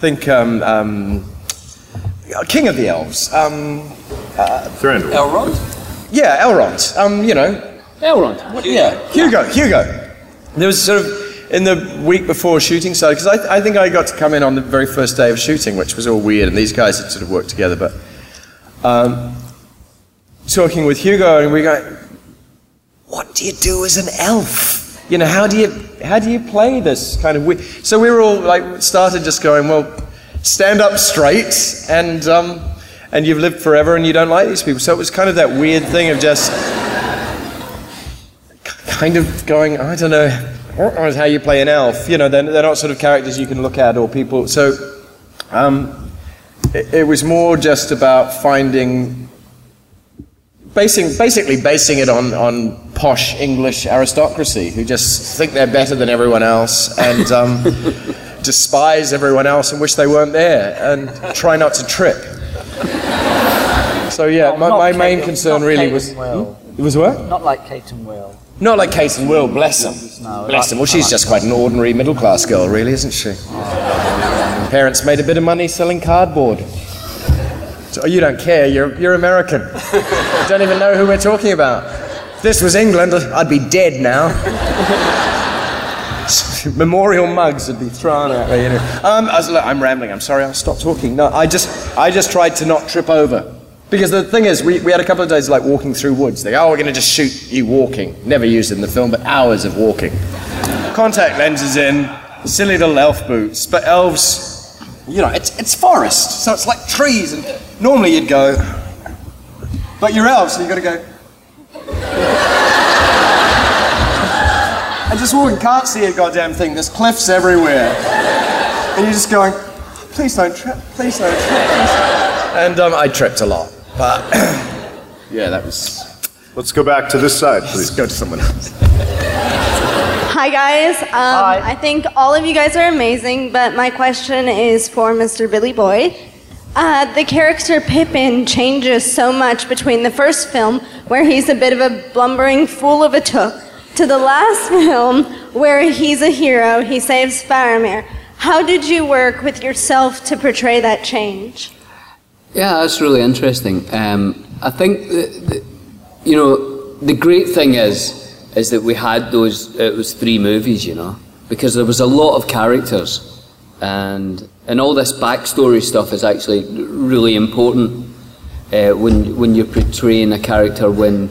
think, um, um, King of the Elves. Um, uh, Elrond? Yeah, Elrond. Um, you know. Elrond. Yeah, Hugo, Hugo. There was sort of, in the week before shooting started, because I, I think I got to come in on the very first day of shooting, which was all weird, and these guys had sort of worked together, but um, talking with Hugo, and we go, what do you do as an elf? You know, how do you how do you play this kind of weird? So we were all like started just going, well, stand up straight, and um, and you've lived forever, and you don't like these people. So it was kind of that weird thing of just kind of going, I don't know, how you play an elf. You know, they're, they're not sort of characters you can look at or people. So um, it, it was more just about finding basing, basically basing it on, on posh English aristocracy who just think they're better than everyone else and um, (laughs) despise everyone else and wish they weren't there and try not to trip. So yeah, my, my main Kate- concern really Kate was Will. Hmm? it was what? Not like Kate and Will. Not like Kate and Will, bless them. Bless them. Well, she's just quite an ordinary middle class girl, really, isn't she? Parents made a bit of money selling cardboard. So, you don't care, you're, you're American. you don't even know who we're talking about. If this was England, I'd be dead now. (laughs) Memorial mugs would be thrown at me. You know. um, I was, look, I'm rambling. I'm sorry. I'll stop talking. No, I just, I just tried to not trip over. Because the thing is, we, we had a couple of days like walking through woods. They go, oh, we're going to just shoot you walking. Never used in the film, but hours of walking. Contact lenses in, silly little elf boots. But elves, you know, it's, it's forest, so it's like trees. And normally you'd go, but you're elves, so you've got to go. (laughs) and just walking, can't see a goddamn thing. There's cliffs everywhere. And you're just going, please don't trip, please don't trip. Please. And um, I tripped a lot. But (clears throat) yeah, that was. Let's go back to this side, please. go to someone else. Hi, guys. Um, I think all of you guys are amazing, but my question is for Mr. Billy Boyd. Uh, the character Pippin changes so much between the first film, where he's a bit of a blumbering fool of a Took, to the last (laughs) film, where he's a hero, he saves Faramir. How did you work with yourself to portray that change? Yeah, that's really interesting. Um, I think you know the great thing is is that we had those. It was three movies, you know, because there was a lot of characters, and and all this backstory stuff is actually really important uh, when when you're portraying a character when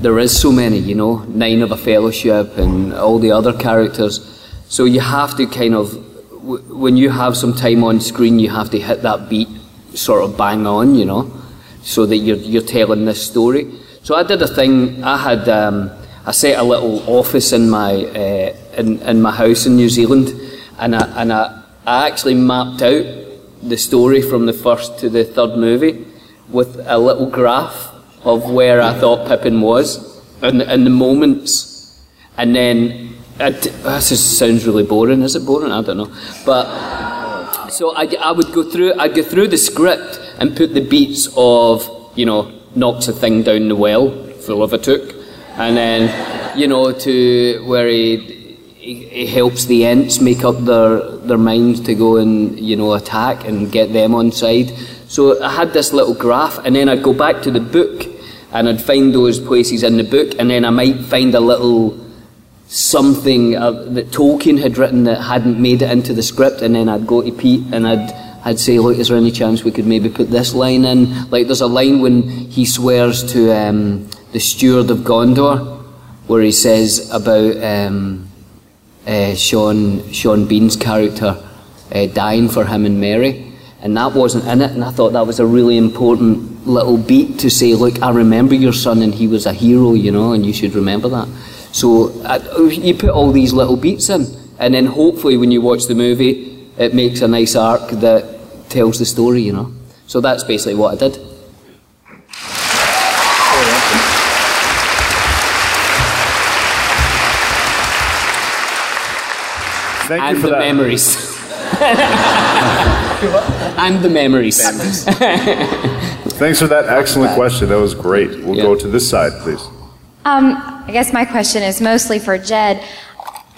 there is so many, you know, nine of a fellowship and all the other characters. So you have to kind of when you have some time on screen, you have to hit that beat sort of bang on, you know, so that you're you're telling this story. So I did a thing. I had um, I set a little office in my uh, in in my house in New Zealand, and I and I, I actually mapped out the story from the first to the third movie with a little graph of where I thought Pippin was and and the moments, and then it, this is, sounds really boring. Is it boring? I don't know, but so I, I would go through I'd go through the script and put the beats of you know knocks a thing down the well full of a Took and then you know to where he he, he helps the Ents make up their their minds to go and you know attack and get them on side. So I had this little graph, and then I'd go back to the book, and I'd find those places in the book, and then I might find a little something uh, that Tolkien had written that hadn't made it into the script, and then I'd go to Pete and I'd I'd say, look, is there any chance we could maybe put this line in? Like, there's a line when he swears to um, the steward of Gondor, where he says about um, uh, Sean Sean Bean's character uh, dying for him and Merry, and that wasn't in it. And I thought that was a really important little beat to say, look, I remember your son, and he was a hero, you know, and you should remember that. So uh, you put all these little beats in, and then hopefully when you watch the movie, it makes a nice arc that tells the story, you know. So that's basically what I did. Thank and you for the that. memories. (laughs) and the memories. Thanks for that excellent question. That was great. We'll go to this side, please. Um, I guess my question is mostly for Jed.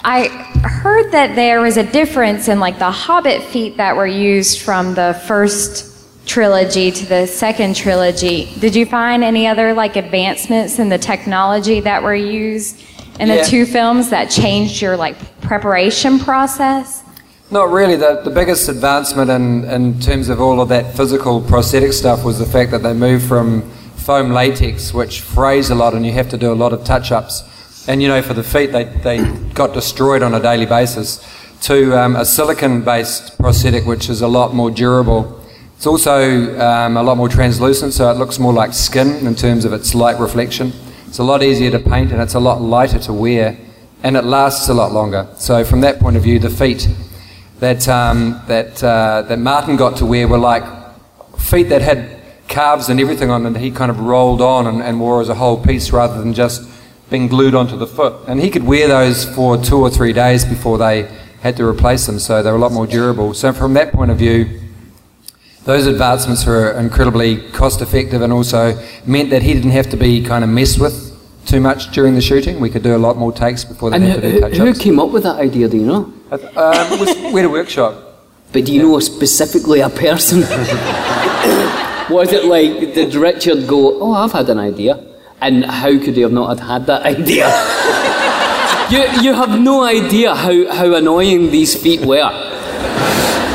I heard that there was a difference in like the Hobbit feet that were used from the first trilogy to the second trilogy. Did you find any other like advancements in the technology that were used in the Yeah. two films that changed your like preparation process? Not really. The, the biggest advancement in, in terms of all of that physical prosthetic stuff was the fact that they moved from foam latex, which frays a lot and you have to do a lot of touch ups. And you know, for the feet, they, they got destroyed on a daily basis, to um, a silicon based prosthetic, which is a lot more durable. It's also um, a lot more translucent, so it looks more like skin in terms of its light reflection. It's a lot easier to paint and it's a lot lighter to wear, and it lasts a lot longer. So, from that point of view, the feet that um, that uh, that Martin got to wear were like feet that had calves and everything on. That he kind of rolled on and, and wore as a whole piece rather than just being glued onto the foot. And he could wear those for two or three days before they had to replace them. So they were a lot more durable. So from that point of view, those advancements were incredibly cost effective and also meant that he didn't have to be kind of messed with too much during the shooting. We could do a lot more takes before they And had to do touch who came up with that idea, do you know? Um, it was we had a workshop. But do you know specifically a person? (laughs) Was it like, did Richard go, oh, I've had an idea? And how could he have not had that (laughs) idea? you, you have no idea how, how annoying these feet were.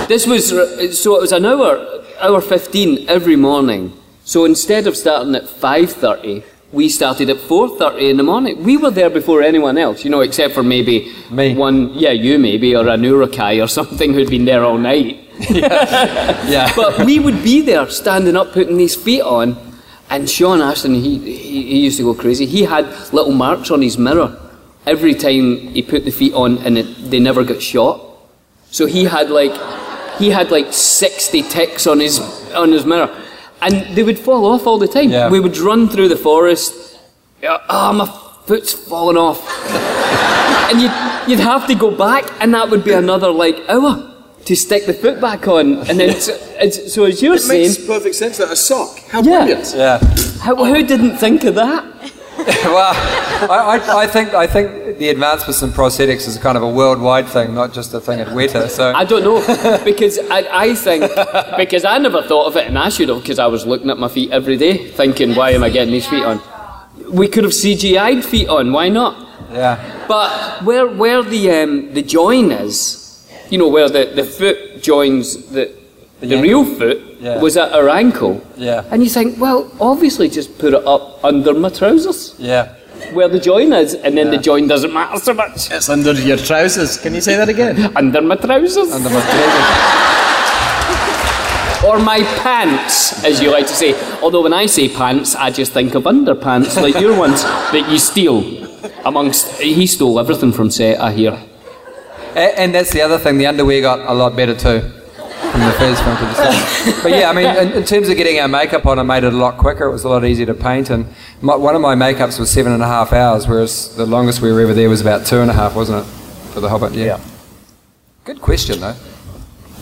This was, so it was an hour, hour 15 every morning. So instead of starting at 5.30, we started at 4.30 in the morning. We were there before anyone else, you know, except for maybe Me. one, yeah, you maybe, or an Uruk-hai or something who'd been there all night. (laughs) yeah. But we would be there, standing up, putting these feet on, and Sean Astin, he, he, he used to go crazy. He had little marks on his mirror every time he put the feet on, and it, they never got shot. So he had like, he had like 60 ticks on his, on his mirror. And they would fall off all the time. We would run through the forest. Yeah, Oh, my foot's fallen off. (laughs) and you'd, you'd have to go back, and that would be another like hour to stick the foot back on. And then, so, so as you're It saying, makes perfect sense that a sock. How Yeah. brilliant. Yeah. how, who didn't think of that? (laughs) well, I, I, I think I think the advancements in prosthetics is kind of a worldwide thing, not just a thing at Weta. So I don't know because I, I think because I never thought of it, and I should have because I was looking at my feet every day, thinking, why am I getting these feet on? We could have CGI'd feet on. Why not? Yeah. But where where the um, the join is, you know, where the, the foot joins the the, real foot Yeah. was at her ankle. Yeah. And you think, well, obviously just put it up under my trousers. Yeah. Where the join is, and then the join doesn't matter so much. It's under your trousers. Can you say that again? (laughs) under my trousers. Under my trousers. (laughs) Or my pants, as you like to say. Although when I say pants, I just think of underpants, like your ones (laughs) that you steal. Amongst, he stole everything from set, I hear. And, and that's the other thing. The underwear got a lot better too from the first film to the second. But yeah, I mean, in, in terms of getting our makeup on, it made it a lot quicker. It was a lot easier to paint, and my, one of my makeups was seven and a half hours, whereas the longest we were ever there was about two and a half, wasn't it, for the Hobbit? Yeah. Good question though.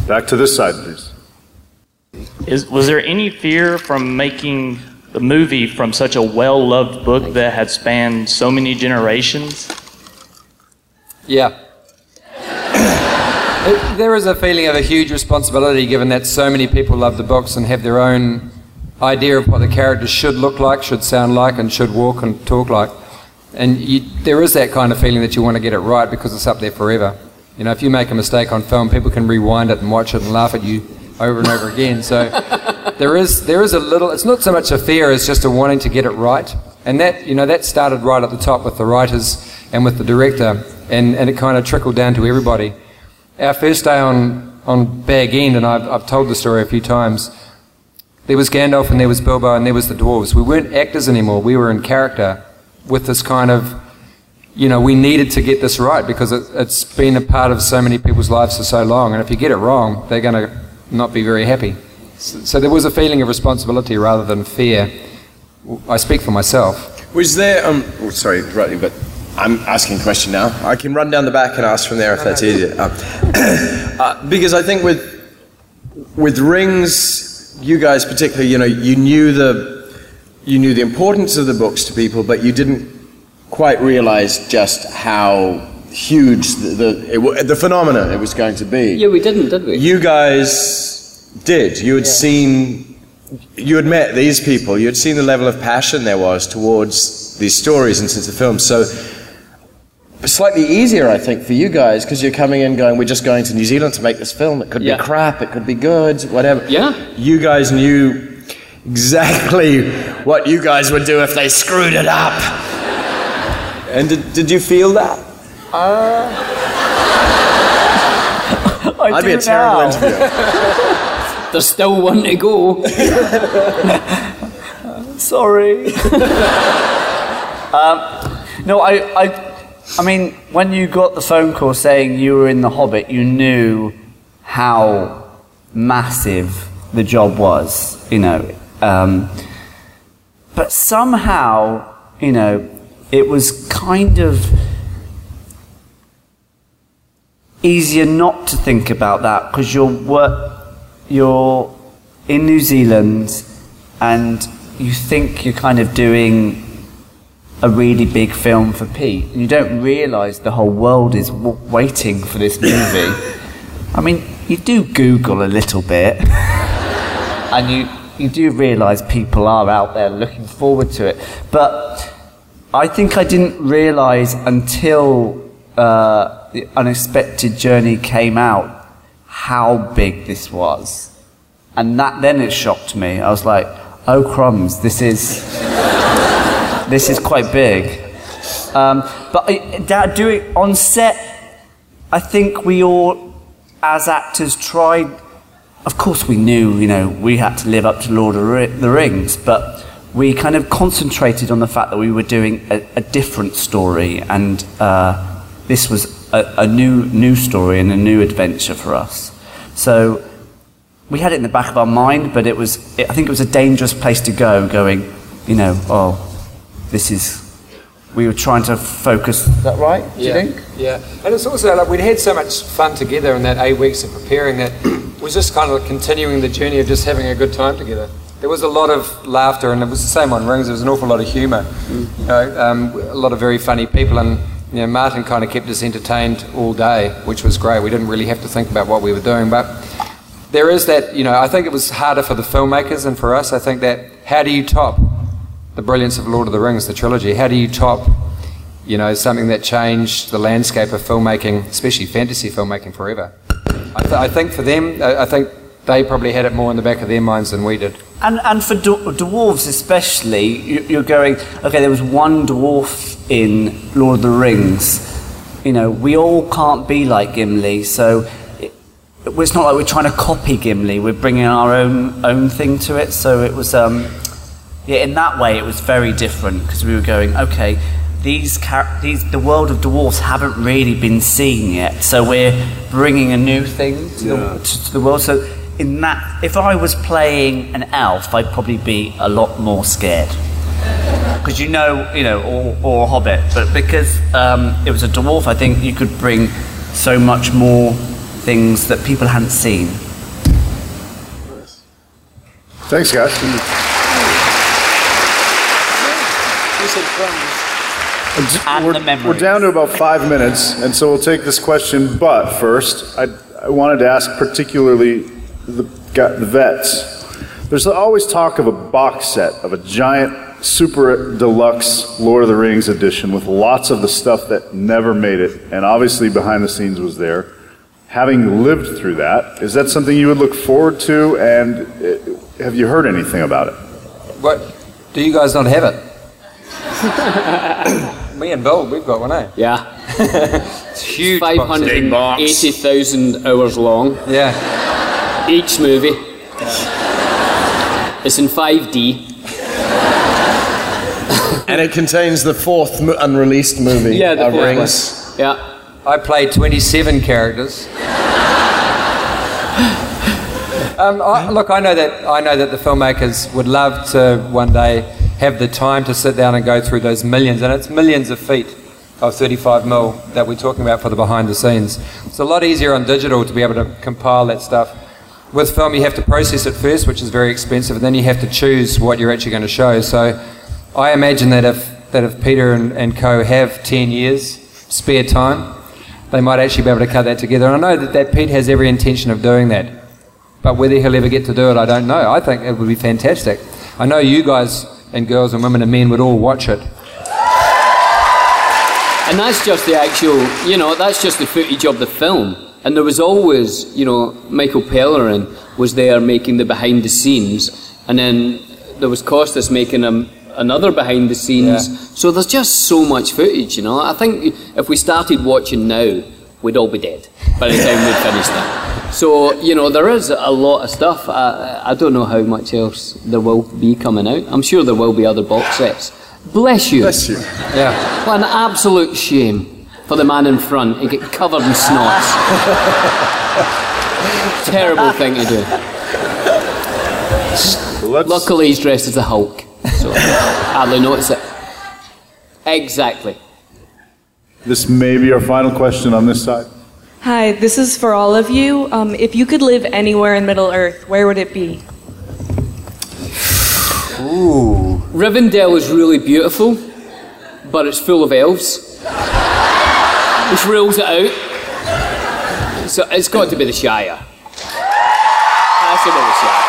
Back to this side, please. Is, was there any fear from making the movie from such a well loved book that had spanned so many generations? Yeah. It- there is a feeling of a huge responsibility given that so many people love the books and have their own idea of what the characters should look like, should sound like, and should walk and talk like. And you, there is that kind of feeling that you want to get it right because it's up there forever. You know, if you make a mistake on film, people can rewind it and watch it and laugh at you over and over again. So (laughs) there is there is a little. It's not so much a fear as just a wanting to get it right. And that you know that started right at the top with the writers and with the director, and, and it kind of trickled down to everybody. Our first day on on Bag End, and I've, I've told the story a few times. There was Gandalf and there was Bilbo and there was the dwarves. We weren't actors anymore. We were in character with this kind of, you know, we needed to get this right because it, it's been a part of so many people's lives for so long. And if you get it wrong, they're going to not be very happy. So, so there was a feeling of responsibility rather than fear. I speak for myself. Was there, um, oh, sorry, right, but I'm asking a question now. I can run down the back and ask from there if that's easier. Um, uh, because I think with, with rings, you guys particularly, you know, you knew the, you knew the importance of the books to people, but you didn't quite realize just how huge the, the, it, the phenomenon it was going to be. Yeah, we didn't, did we? You guys did. You had seen, you had met these people. You had seen the level of passion there was towards these stories and since the film. So slightly easier, I think, for you guys because you're coming in going, we're just going to New Zealand to make this film. It could Yeah. be crap. It could be good. Whatever. Yeah. You guys knew exactly what you guys would do if they screwed it up. And did, did you feel that? Uh, (laughs) I I'd be a terrible now. interviewer. (laughs) There's still one to go. (laughs) Sorry. um, no, I, I, I mean, when you got the phone call saying you were in The Hobbit, you knew how massive the job was, you know. Um, but somehow, you know, it was kind of easier not to think about that because you're wor- you're in New Zealand and you think you're kind of doing a really big film for Pete you don't realize the whole world is w- waiting for this movie. I mean, you do Google a little bit (laughs) and you you do realize people are out there looking forward to it. But I think I didn't realize until uh, the unexpected journey came out how big this was, and that then it shocked me. I was like, "Oh crumbs, this is this is quite big." Um, but that doing on set, I think we all, as actors, tried. Of course, we knew, you know, we had to live up to Lord of the Rings, but we kind of concentrated on the fact that we were doing a, a different story, and uh, this was a, a new new story and a new adventure for us. So we had it in the back of our mind, but it was, I think it was a dangerous place to go. Going, you know, oh, this is. We were trying to focus. Is that right? Do yeah. you think? Yeah, and it's also like we'd had so much fun together in that eight weeks of preparing that it was just kind of continuing the journey of just having a good time together. There was a lot of laughter, and it was the same on Rings. There was an awful lot of humour, you know, um, a lot of very funny people, and you know, Martin kind of kept us entertained all day, which was great. We didn't really have to think about what we were doing, but there is that. You know, I think it was harder for the filmmakers and for us. I think that how do you top the brilliance of Lord of the Rings, the trilogy? How do you top you know, something that changed the landscape of filmmaking, especially fantasy filmmaking, forever. I, th- I think for them, I, I think they probably had it more in the back of their minds than we did. And and for dw- dwarves especially, you, you're going. Okay, there was one dwarf in Lord of the Rings. You know, we all can't be like Gimli, so it, it's not like we're trying to copy Gimli. We're bringing our own own thing to it. So it was, um, yeah, in that way, it was very different because we were going. Okay, these char- these the world of dwarfs haven't really been seen yet, so we're bringing a new thing to, the, to, to the world. So in that, if I was playing an elf, I'd probably be a lot more scared because you know, you know, or, or a hobbit. But because um, it was a dwarf, I think you could bring so much more things that people hadn't seen. Thanks, guys. And we're, the memories. we're down to about five minutes, and so we'll take this question. But first, I, I wanted to ask particularly the, the vets. There's always talk of a box set of a giant, super deluxe Lord of the Rings edition with lots of the stuff that never made it, and obviously behind the scenes was there. Having lived through that, is that something you would look forward to, and uh, have you heard anything about it? What? Do you guys not have it? (coughs) Me and Bill, we've got one, eh? Yeah. it's huge. box set. 580,000 hours long. Yeah. Each movie. It's in 5D. and it contains the fourth mo- unreleased movie. Yeah, the of Rings. one. Yeah. I played 27 characters. um, I, look, I know that I know that the filmmakers would love to one day have the time to sit down and go through those millions, and it's millions of feet of 35 mil that we're talking about for the behind the scenes. It's a lot easier on digital to be able to compile that stuff. With film, you have to process it first, which is very expensive, and then you have to choose what you're actually going to show. So, I imagine that if that if Peter and, and Co have 10 years spare time, they might actually be able to cut that together. And I know that, that Pete has every intention of doing that. But whether he'll ever get to do it, I don't know. I think it would be fantastic. I know you guys and girls and women and men would all watch it. And that's just the actual, you know, that's just the footage of the film. And there was always, you know, Michael Pellerin was there making the behind the scenes, and then there was Costas making a, another behind the scenes. Yeah. So there's just so much footage, you know. I think if we started watching now, we'd all be dead by the time we'd finished that. So, you know, there is a lot of stuff. I, I don't know how much else there will be coming out. I'm sure there will be other box sets. Bless you. Bless you. Yeah. What an absolute shame for the man in front to get covered in snots. (laughs) Terrible thing to do. Luckily, he's dressed as the Hulk, so hardly notice it. Exactly. This may be our final question on this side. Hi, this is for all of you. Um, if you could live anywhere in Middle Earth, where would it be? Ooh. Rivendell is really beautiful, but it's full of elves, which rules it out. So it's got to be the Shire. Has to be the Shire.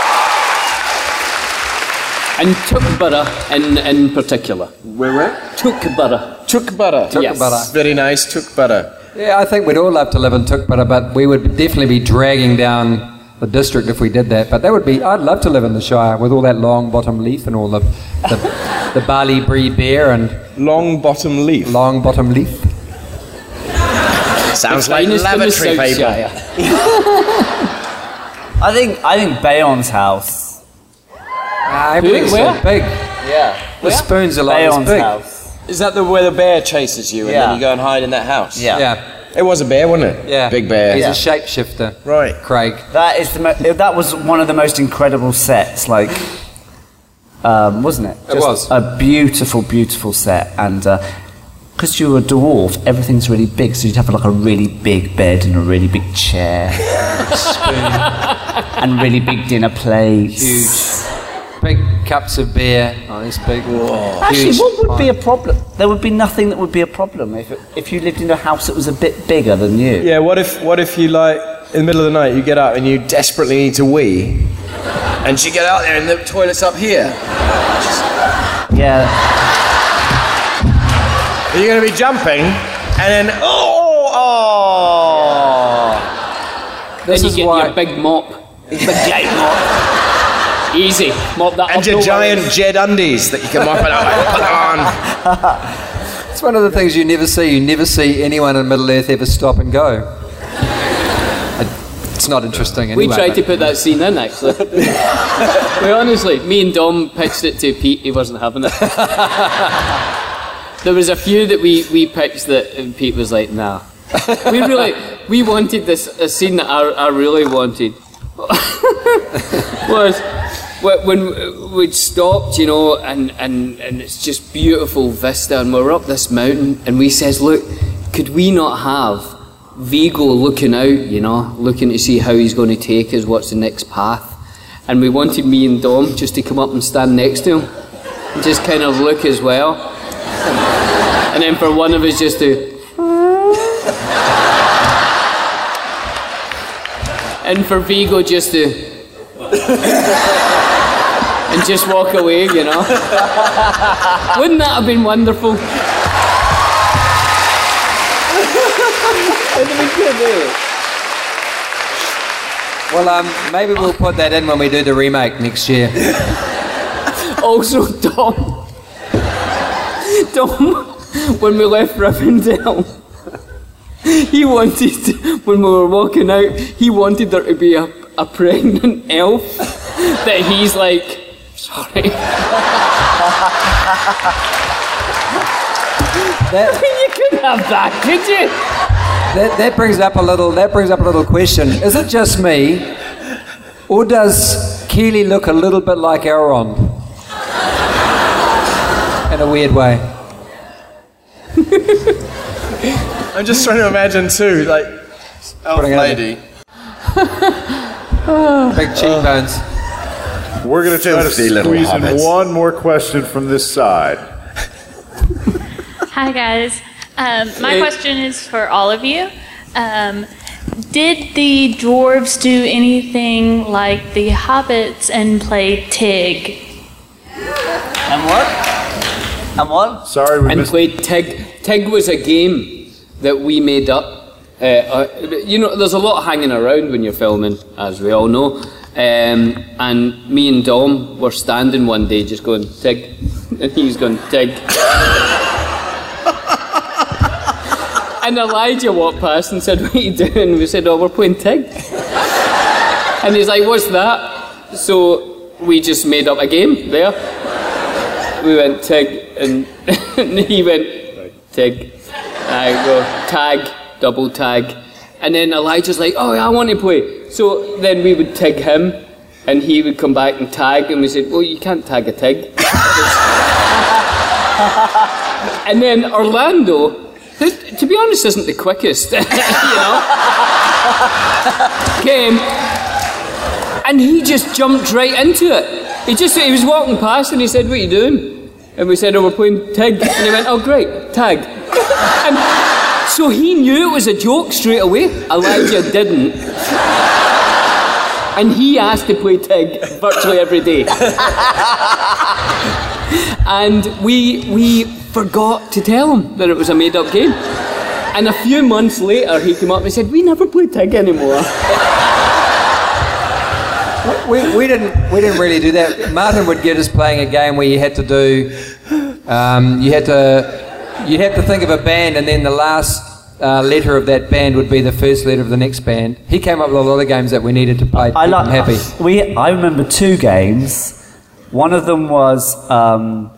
And Tuckborough in, in particular. Where, where? Tuckborough. Tuckborough. Yes. Very nice, Tuckborough. Yeah, I think we'd all love to live in Tuckborough, but we would definitely be dragging down the district if we did that. But that would be, I'd love to live in the Shire with all that long bottom leaf and all the, the, (laughs) the barley brie beer and. Long bottom leaf? Long bottom leaf. Sounds The like finest in the lavatory paper. (laughs) I think I think Beorn's house. Ah, everything's so big. Yeah. The spoons are like this Beorn's big. house. Is that the where the bear chases you and Yeah. then you go and hide in that house? Yeah. Yeah. It was a bear, wasn't it? Yeah. Big bear. He's Yeah. a shapeshifter. Right. Craig. That is the mo- that was one of the most incredible sets. Like, um, wasn't it? It was. a beautiful, beautiful set, and because you're a dwarf, everything's really big. So you'd have like a really big bed and a really big chair, (laughs) spoon, and really big dinner plates. Huge. Big cups of beer. Oh, this big. wall. Actually, oh, huge what would pint. be a problem? There would be nothing that would be a problem if if you lived in a house that was a bit bigger than you. Yeah, what if what if you like in the middle of the night you get up and you desperately need to wee and you get out there and the toilet's up here. Yeah. You're gonna be jumping and then oh oh, oh. Then you get your big mop. Big giant mop. Easy. Mop that And up. your no giant worries. Jed undies that you can mop it up put it on. (laughs) It's one of the things you never see. You never see anyone in Middle Earth ever stop and go. It's not interesting anyway. We tried to put that scene in actually. (laughs) we honestly, me and Dom pitched it to Pete. He wasn't having it. (laughs) there was a few that we, we pitched that and Pete was like, nah. We really we wanted this a scene that I, I really wanted (laughs) was when we'd stopped, you know, and, and, and it's just beautiful vista, and we're up this mountain, and we says, look, could we not have Viggo looking out, you know, looking to see how he's going to take us, what's the next path, and we wanted me and Dom just to come up and stand next to him, and just kind of look as well, (laughs) and then for one of us just to. And for Viggo just to and just walk away, you know. Wouldn't that have been wonderful? Well, um, maybe we'll put that in when we do the remake next year. (laughs) Also, Dom, Dom, when we left Rivendell, (laughs) he wanted, when we were walking out, he wanted there to be a, a pregnant elf (laughs) that he's like, sorry. (laughs) you couldn't have that, could you? That, that brings up a little. That brings up a little question. Is it just me, or does Kili look a little bit like Arwen? In a weird way. I'm just trying to imagine too, like elf Putting lady. (laughs) Big cheekbones. We're going to try to Filthy little squeeze in hobbits. one more question from this side. Hi, guys. Um, my Hey. question is for all of you. Um, did the dwarves do anything like the hobbits and play Tig? And what? And what? Sorry, we and missed. played Tig. Tig was a game that we made up. Uh, uh, you know, there's a lot hanging around when you're filming, as we all know. Um, and me and Dom were standing one day just going, Tig. (laughs) And he was going, Tig. (laughs) and Elijah walked past and said, What are you doing? We said, Oh, we're playing Tig. (laughs) and he's like, What's that? So we just made up a game there. We went Tig, and, and he went Tig. I go tag, double tag. And then Elijah's like, Oh, I want to play. So then we would Tig him, and he would come back and tag, and we said, Well, you can't tag a Tig. (laughs) and then Orlando, to be honest, isn't the quickest, (laughs) you know, came and he just jumped right into it. He just he was walking past and he said, "What are you doing?" And we said, "Oh, we're playing tag." And he went, "Oh, great, tag." And so he knew it was a joke straight away. Elijah didn't. And he asked to play tag virtually every day. and we we forgot to tell him that it was a made-up game. And a few months later, he came up and said, "We never play tag anymore." We, we didn't we didn't really do that. Martin would get us playing a game where you had to do um, you had to you had to think of a band and then the last uh, letter of that band would be the first letter of the next band. He came up with a lot of games that we needed to play to I like. happy. We. I remember two games. One of them was. Um,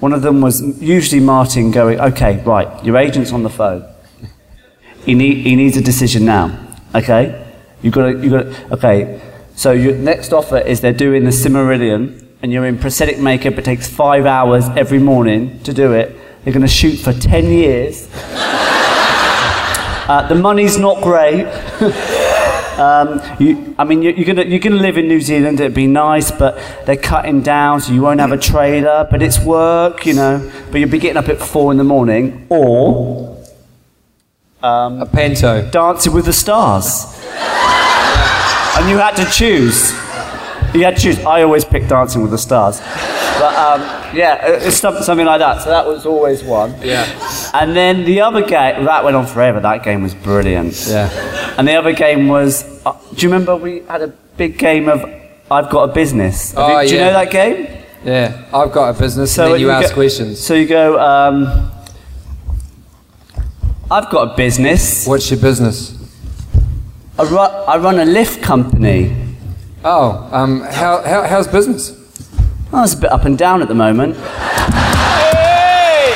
one of them was usually Martin going, "Okay, right, your agent's on the phone. He need, he needs a decision now. Okay, You've got to, you've got to, okay. So your next offer is they're doing the Silmarillion, and you're in prosthetic makeup. It takes five hours every morning to do it. They're going to shoot for ten years. Uh, the money's not great. (laughs) um, you, I mean, you, you're gonna you're gonna live in New Zealand. It'd be nice, but they're cutting down, so you won't have a trailer. But it's work, you know. But you'll be getting up at four in the morning, or um, a panto, Dancing with the Stars, (laughs) and you had to choose. You had to choose. I always pick Dancing with the Stars, but um, yeah, it's something like that. So that was always one. Yeah. And then the other game, that went on forever. That game was brilliant. Yeah. And the other game was, uh, do you remember we had a big game of I've Got a Business? Have you- Oh, do you know that game? Yeah, I've got a business, and then you, ask go, questions. So you go, um, I've got a business. What's your business? I, ru- I run a lift company. Oh, um, how, how, how's business? Oh, it's a bit up and down at the moment. Hey!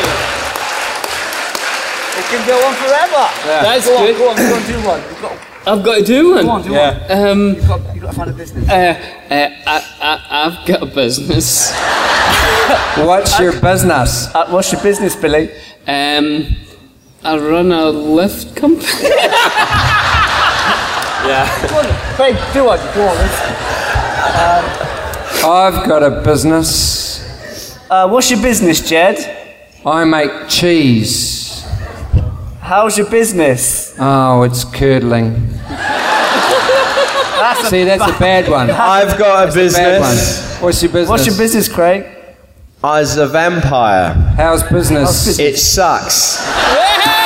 It can go on forever. That's go good. On, go on, go on, do one. You've got, I've got to do one. Go on, do yeah. one. Um, you've, got, you've got to find a business. uh, uh, I, I, I've got a business. (laughs) What's your business? Uh, what's your business, Billy? Um, I run a lift company. (laughs) yeah. Go on, Craig, do one. Go on. let's- (laughs) I've got a business. Uh, what's your business, Jed? I make cheese. How's your business? Oh, it's curdling. (laughs) See, that's a bad one. (laughs) I've got a That's business. one. What's your business? What's your business, Craig? As a vampire. How's business? It sucks. (laughs)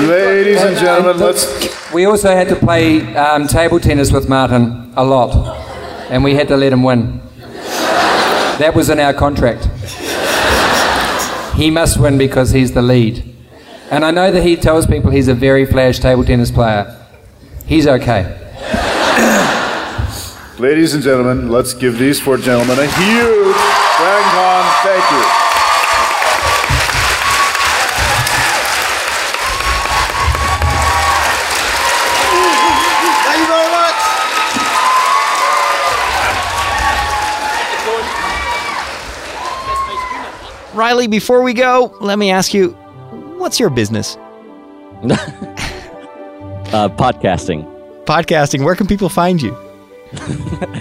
Ladies and gentlemen, let's. We also had to play um, table tennis with Martin a lot, and we had to let him win. That was in our contract. He must win because he's the lead. And I know that he tells people he's a very flash table tennis player. He's okay. Ladies and gentlemen, let's give these four gentlemen a huge Dragon Con thank you. Riley, before we go, let me ask you, what's your business? (laughs) Uh, podcasting Podcasting. Where can people find you? (laughs)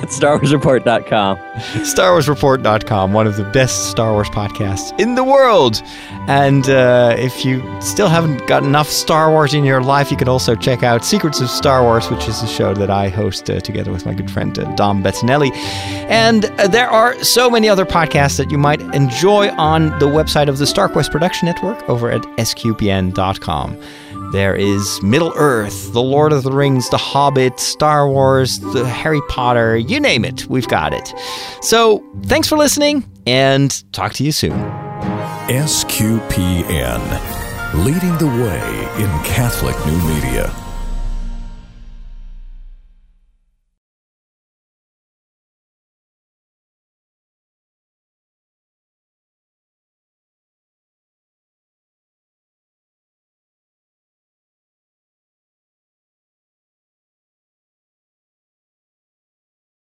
at StarWarsReport.com. StarWarsReport.com, one of the best Star Wars podcasts in the world. And uh, if you still haven't got enough Star Wars in your life, you can also check out Secrets of Star Wars, which is a show that I host uh, together with my good friend uh, Dom Bettinelli. And uh, there are so many other podcasts that you might enjoy on the website of the StarQuest Production Network over at sqpn.com. There is Middle Earth, The Lord of the Rings, The Hobbit, Star Wars, The Harry Potter, you name it, we've got it. So, thanks for listening and talk to you soon. SQPN, leading the way in Catholic new media.